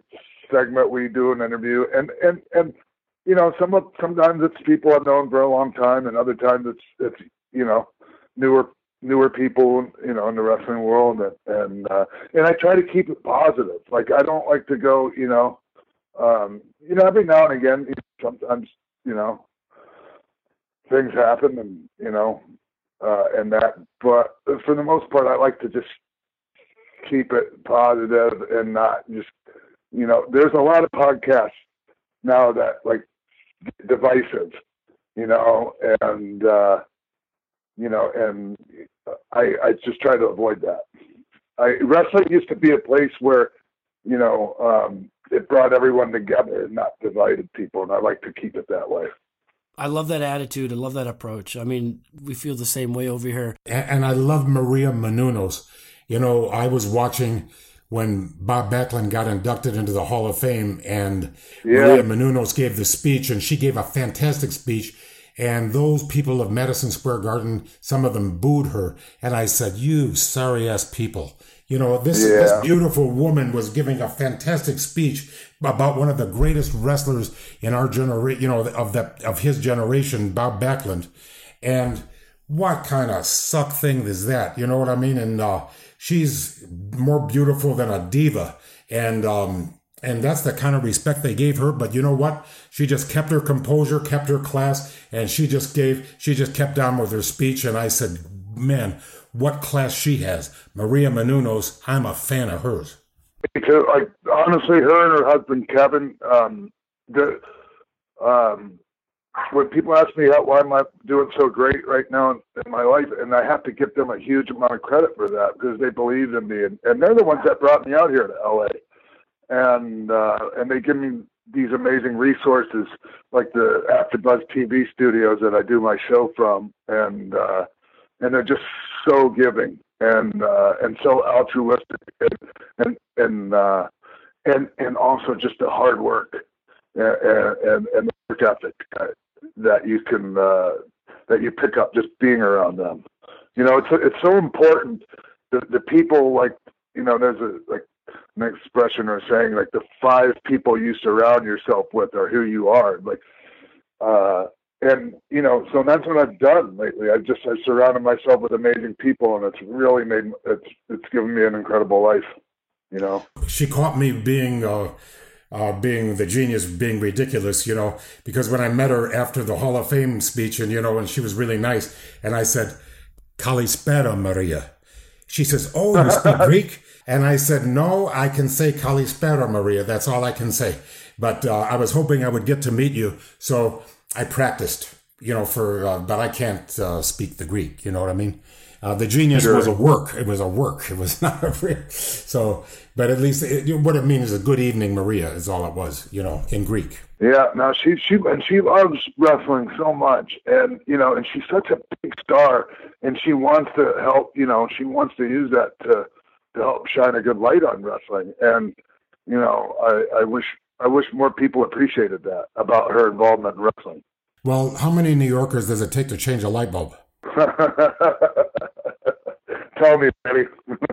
segment we do an interview, and and and you know, some sometimes it's people I've known for a long time, and other times it's it's you know newer newer people you know in the wrestling world and and uh and I try to keep it positive. Like I don't like to go you know um you know every now and again sometimes you know things happen and you know uh and that but for the most part I like to just keep it positive and not just you know there's a lot of podcasts now that like divisive you know and uh you know and i i just try to avoid that i wrestling used to be a place where you know um it brought everyone together and not divided people and i like to keep it that way I love that attitude. I love that approach. I mean, we feel the same way over here. And, and I love Maria Menounos. You know, I was watching when Bob Backlund got inducted into the Hall of Fame and Yeah. Maria Menounos gave the speech and she gave a fantastic speech. And those people of Madison Square Garden, some of them booed her. And I said, you sorry ass people. You know, this, Yeah. this beautiful woman was giving a fantastic speech about one of the greatest wrestlers in our generation, you know, of that, of his generation, Bob Backlund. And what kind of suck thing is that? You know what I mean? And uh, she's more beautiful than a diva, and um, and that's the kind of respect they gave her. But you know what? She just kept her composure, kept her class, and she just gave, she just kept on with her speech. And I said, man, what class she has, Maria Menounos. I'm a fan of hers. because like honestly her and her husband kevin um the um when people ask me how, why am I doing so great right now in, in my life, and I have to give them a huge amount of credit for that because they believe in me, and, and they're the ones that brought me out here to LA, and uh, and they give me these amazing resources like the AfterBuzz TV studios that I do my show from, and uh, and they're just so giving and uh, and so altruistic and and and uh, and, and also just the hard work and and, and the work ethic that you can uh, that you pick up just being around them. You know, it's it's so important. that the people like you know, there's a like an expression or saying like the five people you surround yourself with are who you are. Like, uh, and you know, so that's what I've done lately. I've just I've surrounded myself with amazing people, and it's really made it's it's given me an incredible life. You know, she caught me being. Uh uh, being the genius, being ridiculous, you know, because when I met her after the Hall of Fame speech, and you know, and she was really nice, and I said, Kalispera, Maria. She says, Oh, you speak Greek? And I said, No, I can say Kalispera, Maria. That's all I can say. But uh, I was hoping I would get to meet you, so I practiced, you know, for, uh, but I can't uh, speak the Greek, you know what I mean? Uh, the genius sure. was a work. It was a work. It was not a real. So, but at least it, what it means is a good evening, Maria, is all it was, you know, in Greek. Yeah. Now she she and she loves wrestling so much, and you know, and she's such a big star, and she wants to help. You know, she wants to use that to to help shine a good light on wrestling. And you know, I I wish I wish more people appreciated that about her involvement in wrestling. Well, how many New Yorkers does it take to change a light bulb? Tell me, Eddie.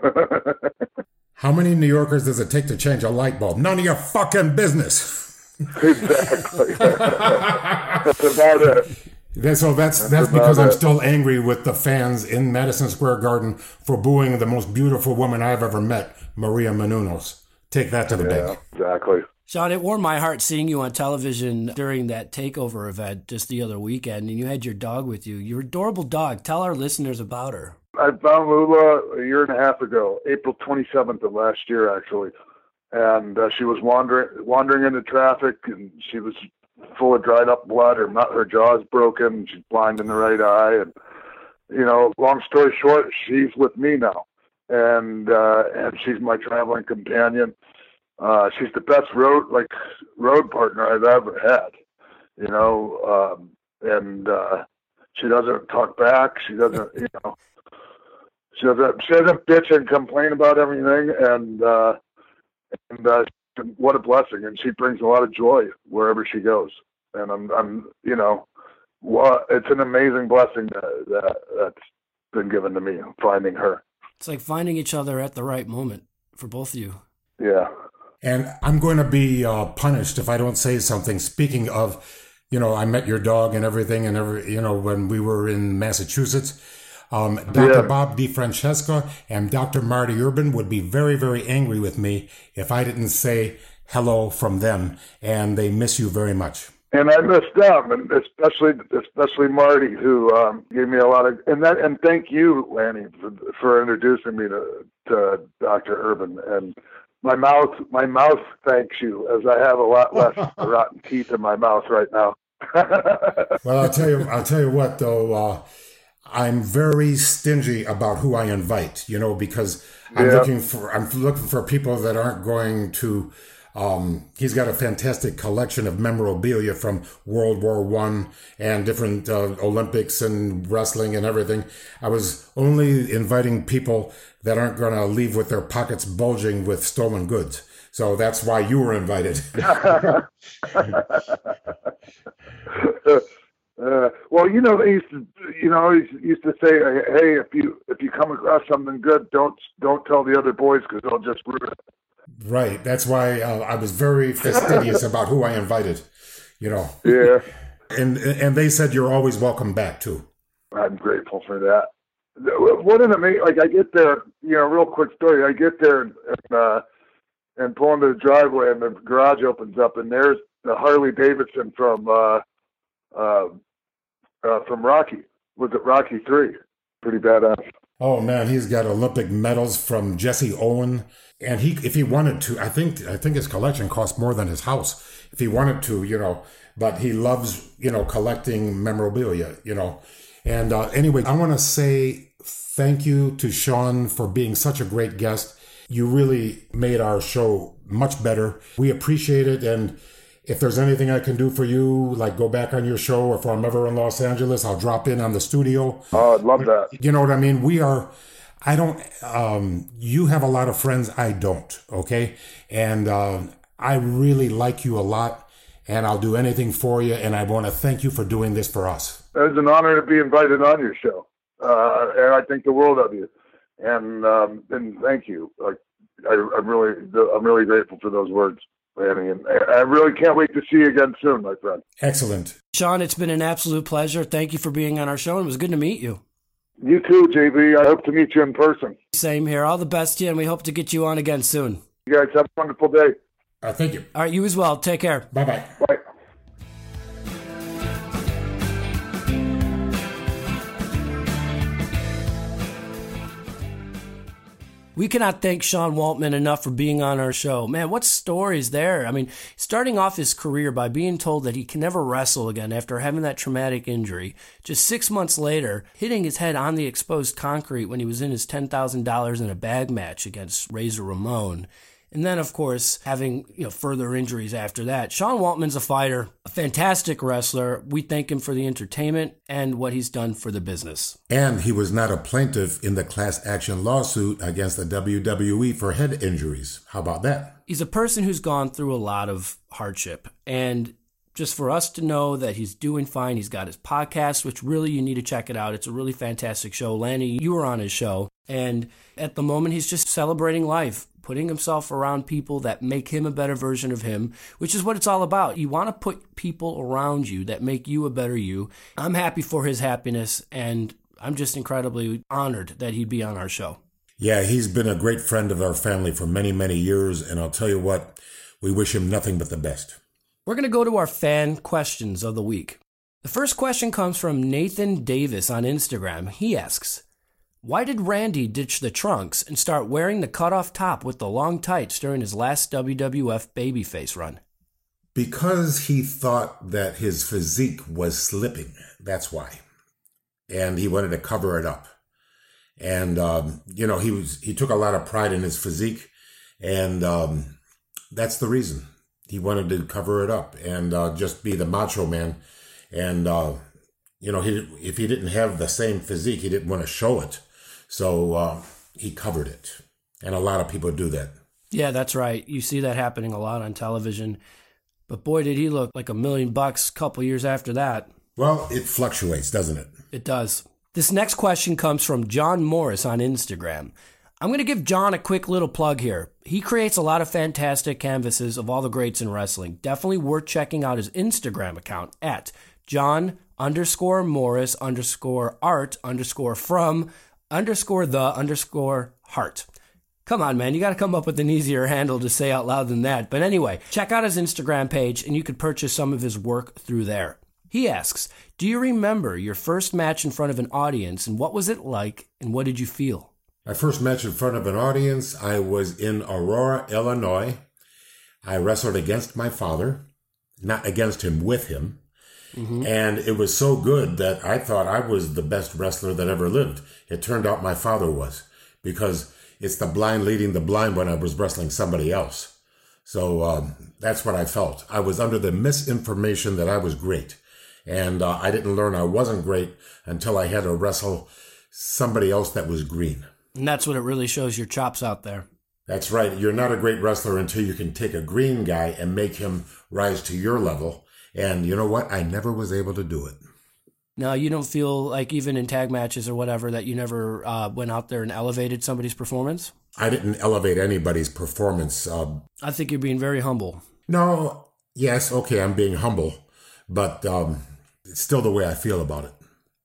How many New Yorkers does it take to change a light bulb? None of your fucking business. exactly. that's about it. so that's that's, that's because I'm still angry with the fans in Madison Square Garden for booing the most beautiful woman I've ever met, Maria Menounos. Take that to the yeah, bank. Exactly. Sean, it warmed my heart seeing you on television during that takeover event just the other weekend, and you had your dog with you. Your adorable dog. Tell our listeners about her. I found Lula a year and a half ago, April 27th of last year, actually, and uh, she was wandering wandering into traffic, and she was full of dried up blood. Her her jaw's broken. She's blind in the right eye, and you know, long story short, she's with me now, and uh, and she's my traveling companion uh, she's the best road like road partner I've ever had. You know, um, and uh, she doesn't talk back. She doesn't, you know, she doesn't she doesn't bitch and complain about everything. And uh, and uh, what a blessing! And she brings a lot of joy wherever she goes. And I'm I'm you know, what it's an amazing blessing that, that that's been given to me finding her. It's like finding each other at the right moment for both of you. Yeah, and I'm going to be uh, punished if I don't say something. Speaking of, you know, I met your dog and everything, and every, you know, when we were in Massachusetts, um, Dr. Yeah. Bob DeFrancesco and Dr. Marty Urban would be very, very angry with me if I didn't say hello from them, and they miss you very much. And I miss them, and especially especially Marty, who um, gave me a lot of and that and thank you, Lanny, for, for introducing me to, to Dr. Urban and my mouth my mouth thanks you as I have a lot less rotten teeth in my mouth right now. well, I'll tell you I'll tell you what though uh, I'm very stingy about who I invite, you know, because I'm yeah. looking for I'm looking for people that aren't going to um, he's got a fantastic collection of memorabilia from World War One and different uh, Olympics and wrestling and everything. I was only inviting people that aren't going to leave with their pockets bulging with stolen goods. So that's why you were invited. uh, well, you know, they used to, you know, used to say, "Hey, if you if you come across something good, don't don't tell the other boys because they'll just ruin it." Right. That's why uh, I was very fastidious about who I invited. You know. Yeah. And and they said you're always welcome back too. I'm grateful for that. What an amazing! Like I get there, you know, real quick story. I get there and uh, and pull into the driveway, and the garage opens up, and there's the Harley Davidson from uh, uh, uh, from Rocky. Was it Rocky Three? Pretty badass. Oh man, he's got Olympic medals from Jesse Owen, and he, if he wanted to, I think, I think his collection cost more than his house. If he wanted to, you know, but he loves, you know, collecting memorabilia, you know. And uh, anyway, I want to say thank you to Sean for being such a great guest. You really made our show much better. We appreciate it. And if there's anything I can do for you, like go back on your show, or if I'm ever in Los Angeles, I'll drop in on the studio. Oh, I'd love that. You know what I mean? We are. I don't. Um, you have a lot of friends. I don't. Okay, and uh, I really like you a lot, and I'll do anything for you. And I want to thank you for doing this for us. It's an honor to be invited on your show, uh, and I think the world of you. And um, and thank you. Like I, I'm really, I'm really grateful for those words. Lanny, and I really can't wait to see you again soon, my friend. Excellent. Sean, it's been an absolute pleasure. Thank you for being on our show. It was good to meet you. You too, JB. I hope to meet you in person. Same here. All the best to you, and we hope to get you on again soon. You guys have a wonderful day. Uh, thank you. All right, you as well. Take care. Bye bye. We cannot thank Sean Waltman enough for being on our show. Man, what stories there? I mean, starting off his career by being told that he can never wrestle again after having that traumatic injury. Just six months later, hitting his head on the exposed concrete when he was in his $10,000 in a bag match against Razor Ramon. And then, of course, having you know further injuries after that. Sean Waltman's a fighter, a fantastic wrestler. We thank him for the entertainment and what he's done for the business. And he was not a plaintiff in the class action lawsuit against the WWE for head injuries. How about that? He's a person who's gone through a lot of hardship. And just for us to know that he's doing fine, he's got his podcast, which really you need to check it out. It's a really fantastic show. Lanny, you were on his show. And at the moment, he's just celebrating life putting himself around people that make him a better version of him, which is what it's all about. You want to put people around you that make you a better you. I'm happy for his happiness, and I'm just incredibly honored that he'd be on our show. Yeah, he's been a great friend of our family for many, many years, and I'll tell you what, we wish him nothing but the best. We're going to go to our fan questions of the week. The first question comes from Nathan Davis on Instagram. He asks, why did Randy ditch the trunks and start wearing the cutoff top with the long tights during his last WWF babyface run? Because he thought that his physique was slipping. That's why. And he wanted to cover it up. And, um, you know, he was, he took a lot of pride in his physique. And, um, that's the reason he wanted to cover it up and, uh, just be the macho man. And, uh, you know, he, if he didn't have the same physique, he didn't want to show it. So uh, he covered it. And a lot of people do that. Yeah, that's right. You see that happening a lot on television. But boy, did he look like a million bucks a couple years after that. Well, it fluctuates, doesn't it? It does. This next question comes from John Morris on Instagram. I'm going to give John a quick little plug here. He creates a lot of fantastic canvases of all the greats in wrestling. Definitely worth checking out his Instagram account at John underscore Morris underscore art underscore from underscore the underscore heart. Come on, man. You got to come up with an easier handle to say out loud than that. But anyway, check out his Instagram page and you could purchase some of his work through there. He asks, Do you remember your first match in front of an audience and what was it like and what did you feel? My first match in front of an audience, I was in Aurora, Illinois. I wrestled against my father, not against him, with him. Mm-hmm. And it was so good that I thought I was the best wrestler that ever lived. It turned out my father was because it's the blind leading the blind when I was wrestling somebody else. So um, that's what I felt. I was under the misinformation that I was great. And uh, I didn't learn I wasn't great until I had to wrestle somebody else that was green. And that's what it really shows your chops out there. That's right. You're not a great wrestler until you can take a green guy and make him rise to your level and you know what? I never was able to do it. No, you don't feel like even in tag matches or whatever that you never uh, went out there and elevated somebody's performance. I didn't elevate anybody's performance. Uh, I think you're being very humble. No, yes, okay, I'm being humble, but um, it's still the way I feel about it.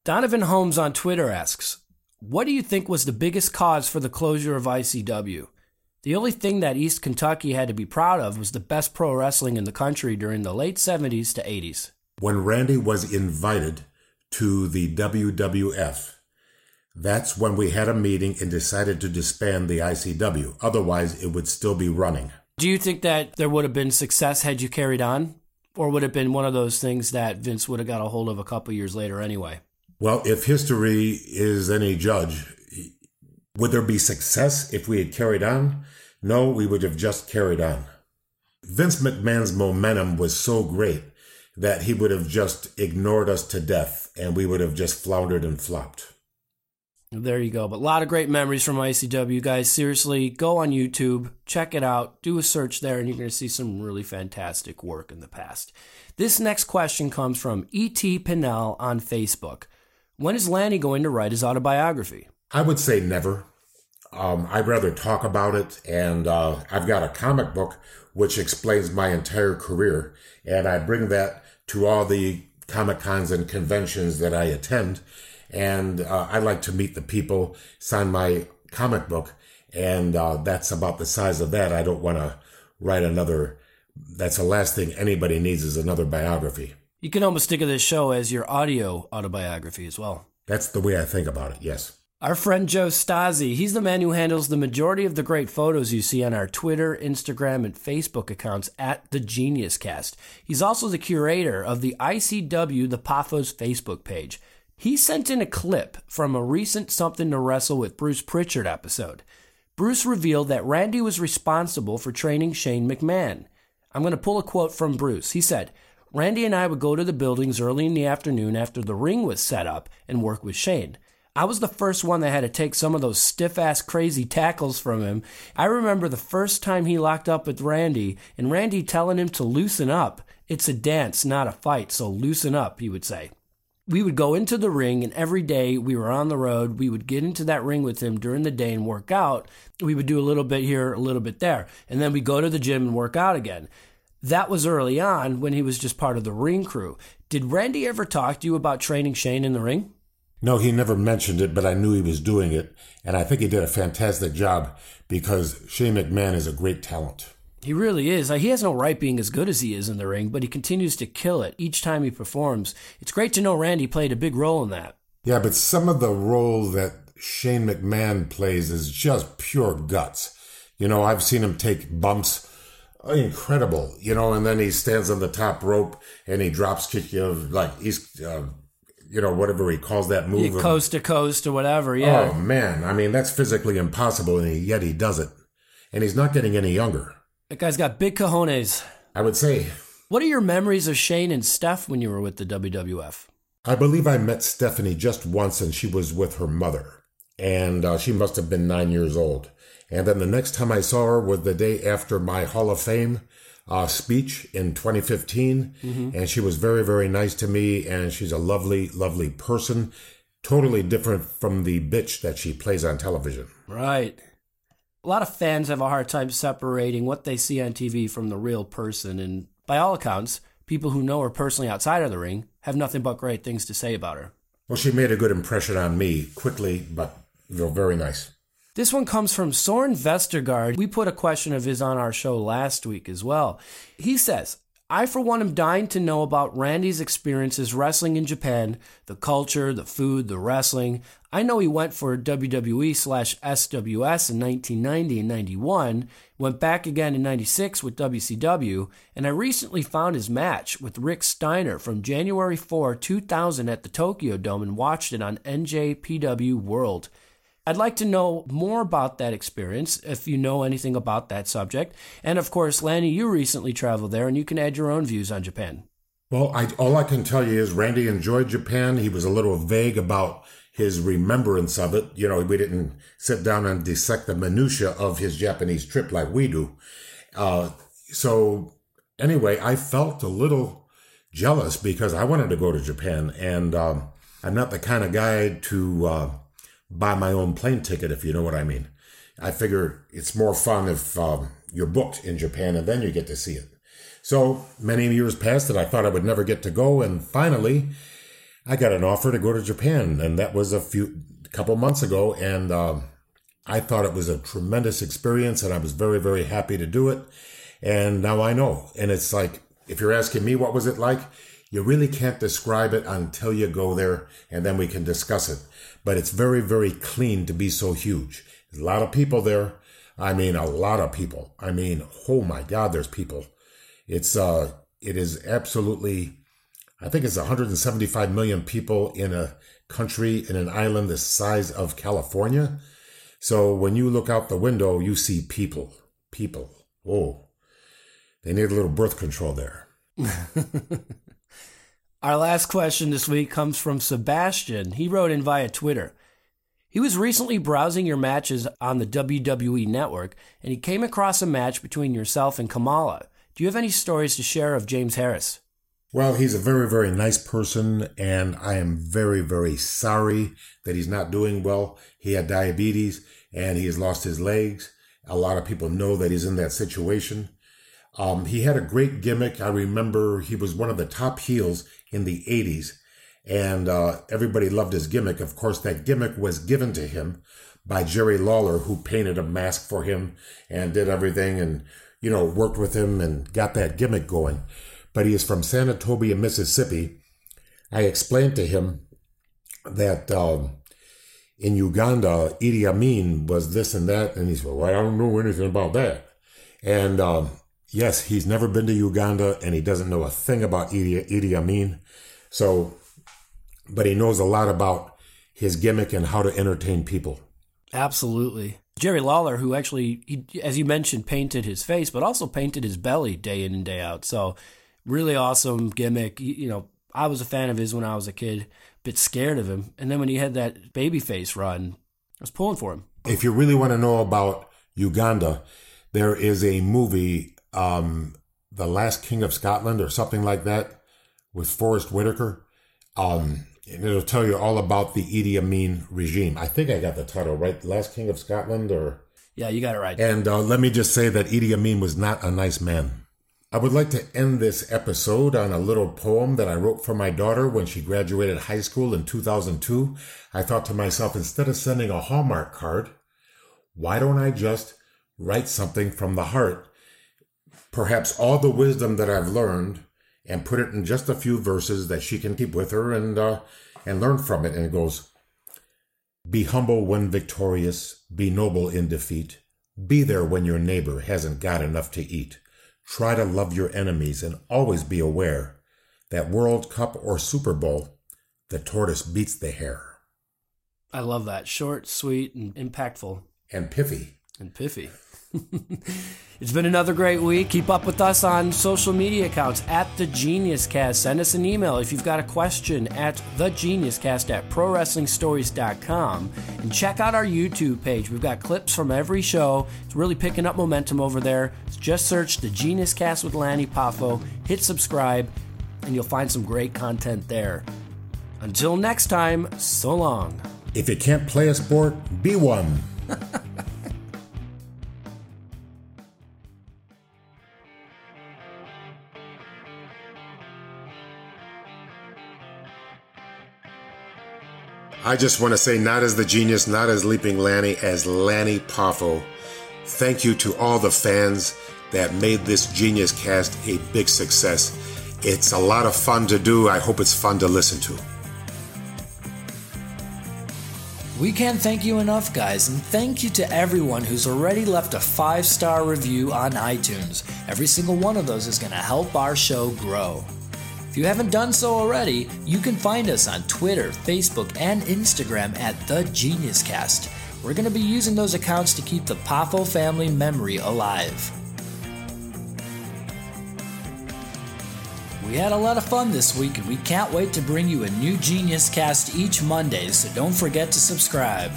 Donovan Holmes on Twitter asks, "What do you think was the biggest cause for the closure of ICW?" The only thing that East Kentucky had to be proud of was the best pro wrestling in the country during the late 70s to 80s. When Randy was invited to the WWF, that's when we had a meeting and decided to disband the ICW. Otherwise, it would still be running. Do you think that there would have been success had you carried on? Or would it have been one of those things that Vince would have got a hold of a couple years later anyway? Well, if history is any judge, would there be success if we had carried on? No, we would have just carried on. Vince McMahon's momentum was so great that he would have just ignored us to death and we would have just floundered and flopped. There you go. But a lot of great memories from ICW, guys. Seriously, go on YouTube, check it out, do a search there, and you're going to see some really fantastic work in the past. This next question comes from E.T. Pinnell on Facebook. When is Lanny going to write his autobiography? I would say never. Um, I'd rather talk about it, and uh, I've got a comic book which explains my entire career, and I bring that to all the comic cons and conventions that I attend and uh, I like to meet the people, sign my comic book, and uh, that's about the size of that. I don't want to write another. That's the last thing anybody needs is another biography. You can almost think of this show as your audio autobiography as well. That's the way I think about it. Yes. Our friend Joe Stasi, he's the man who handles the majority of the great photos you see on our Twitter, Instagram, and Facebook accounts at The Genius Cast. He's also the curator of the ICW The Poffos Facebook page. He sent in a clip from a recent Something to Wrestle with Bruce Pritchard episode. Bruce revealed that Randy was responsible for training Shane McMahon. I'm going to pull a quote from Bruce. He said, Randy and I would go to the buildings early in the afternoon after the ring was set up and work with Shane. I was the first one that had to take some of those stiff ass crazy tackles from him. I remember the first time he locked up with Randy and Randy telling him to loosen up. It's a dance, not a fight, so loosen up, he would say. We would go into the ring and every day we were on the road we would get into that ring with him during the day and work out. We would do a little bit here a little bit there and then we'd go to the gym and work out again. That was early on when he was just part of the ring crew. Did randy ever talk to you about training shane in the ring no he never mentioned it but i knew he was doing it and i think he did a fantastic job because shane mcmahon is a great talent he really is. He has no right being as good as he is in the ring, but he continues to kill it each time he performs. It's great to know Randy played a big role in that. Yeah, but some of the role that Shane McMahon plays is just pure guts. You know, I've seen him take bumps. Incredible, you know, and then he stands on the top rope and he drops kick you like he's, uh, you know, whatever he calls that move, yeah, coast to coast or whatever. Yeah. Oh man, I mean that's physically impossible, and yet he does it, and he's not getting any younger. That guy's got big cojones. I would say. What are your memories of Shane and Steph when you were with the WWF? I believe I met Stephanie just once and she was with her mother. And uh, she must have been nine years old. And then the next time I saw her was the day after my Hall of Fame uh, speech in 2015. Mm-hmm. And she was very, very nice to me. And she's a lovely, lovely person. Totally different from the bitch that she plays on television. Right a lot of fans have a hard time separating what they see on TV from the real person. And by all accounts, people who know her personally outside of the ring have nothing but great things to say about her. Well, she made a good impression on me quickly, but you know, very nice. This one comes from Soren Vestergaard. We put a question of his on our show last week as well. He says, I, for one, am dying to know about Randy's experiences wrestling in Japan, the culture, the food, the wrestling. I know he went for WWE slash SWS in 1990 and 91, went back again in 96 with WCW, and I recently found his match with Rick Steiner from January 4, 2000 at the Tokyo Dome and watched it on NJPW World. I'd like to know more about that experience if you know anything about that subject. And of course, Lanny, you recently traveled there and you can add your own views on Japan. Well, I, all I can tell you is Randy enjoyed Japan. He was a little vague about his remembrance of it. You know, we didn't sit down and dissect the minutia of his Japanese trip like we do. Uh, so anyway, I felt a little jealous because I wanted to go to Japan and um, I'm not the kind of guy to uh, buy my own plane ticket, if you know what I mean. I figure it's more fun if um, you're booked in Japan and then you get to see it. So many years passed that I thought I would never get to go, and finally, I got an offer to go to Japan, and that was a few couple months ago, and um, I thought it was a tremendous experience, and I was very very happy to do it. And now I know, and it's like if you're asking me what was it like, you really can't describe it until you go there, and then we can discuss it but it's very, very clean to be so huge. There's a lot of people there. I mean, a lot of people. I mean, oh my God, there's people. It's, uh, it is absolutely, I think it's 175 million people in a country, in an island the size of California. So when you look out the window, you see people, people. Oh, they need a little birth control there. Our last question this week comes from Sebastian. He wrote in via Twitter. He was recently browsing your matches on the WWE network and he came across a match between yourself and Kamala. Do you have any stories to share of James Harris? Well, he's a very, very nice person, and I am very, very sorry that he's not doing well. He had diabetes and he has lost his legs. A lot of people know that he's in that situation. Um, he had a great gimmick. I remember he was one of the top heels in the 80s, and uh, everybody loved his gimmick. Of course, that gimmick was given to him by Jerry Lawler, who painted a mask for him and did everything and, you know, worked with him and got that gimmick going. But he is from Senatobia, Mississippi. I explained to him that um, in Uganda, Idi Amin was this and that. And he said, Well, I don't know anything about that. And um, yes, he's never been to Uganda and he doesn't know a thing about Idi, Idi Amin. So, but he knows a lot about his gimmick and how to entertain people. Absolutely. Jerry Lawler, who actually, he, as you mentioned, painted his face, but also painted his belly day in and day out. So, really awesome gimmick. You know, I was a fan of his when I was a kid, bit scared of him. And then when he had that babyface run, I was pulling for him. If you really want to know about Uganda, there is a movie um, The Last King of Scotland or something like that with Forest Whitaker. Um, and it'll tell you all about the Idi Amin regime. I think I got the title right. Last King of Scotland or. Yeah, you got it right. And uh, let me just say that Idi Amin was not a nice man. I would like to end this episode on a little poem that I wrote for my daughter when she graduated high school in 2002. I thought to myself, instead of sending a Hallmark card, why don't I just write something from the heart perhaps all the wisdom that I've learned and put it in just a few verses that she can keep with her and uh, and learn from it. And it goes, "Be humble when victorious, be noble in defeat. Be there when your neighbor hasn't got enough to eat. Try to love your enemies and always be aware that World Cup or Super Bowl, the tortoise beats the hare." I love that. Short, sweet, and impactful. And piffy. And piffy. it's been another great week. Keep up with us on social media accounts at The Genius Cast. Send us an email if you've got a question at The Genius Cast at ProWrestlingStories.com. And check out our YouTube page. We've got clips from every show. It's really picking up momentum over there. Just search The Genius Cast with Lanny Poffo, hit subscribe, and you'll find some great content there. Until next time, so long. If you can't play a sport, be one. I just want to say, not as the genius, not as Leaping Lanny, as Lanny Poffo. Thank you to all the fans that made this Genius Cast a big success. It's a lot of fun to do. I hope it's fun to listen to. We can't thank you enough, guys, and thank you to everyone who's already left a five star review on iTunes. Every single one of those is going to help our show grow. If you haven't done so already, you can find us on Twitter, Facebook, and Instagram at The Genius Cast. We're going to be using those accounts to keep the Poffo family memory alive. We had a lot of fun this week, and we can't wait to bring you a new Genius Cast each Monday, so don't forget to subscribe.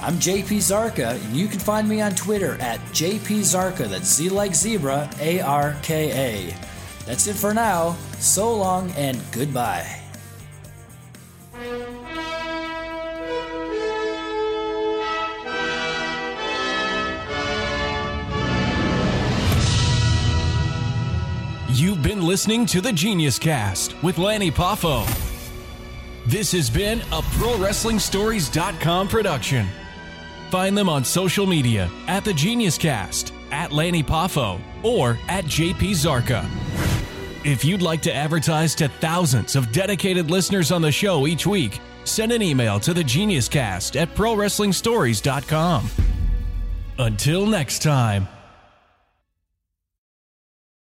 I'm JP Zarka, and you can find me on Twitter at JP Zarka, that's Z like zebra, A R K A. That's it for now. So long and goodbye. You've been listening to the Genius Cast with Lanny Poffo. This has been a ProWrestlingStories.com production. Find them on social media at the Genius Cast, at Lanny Poffo, or at JP Zarka. If you'd like to advertise to thousands of dedicated listeners on the show each week, send an email to the Genius Cast at ProWrestlingStories.com. Until next time.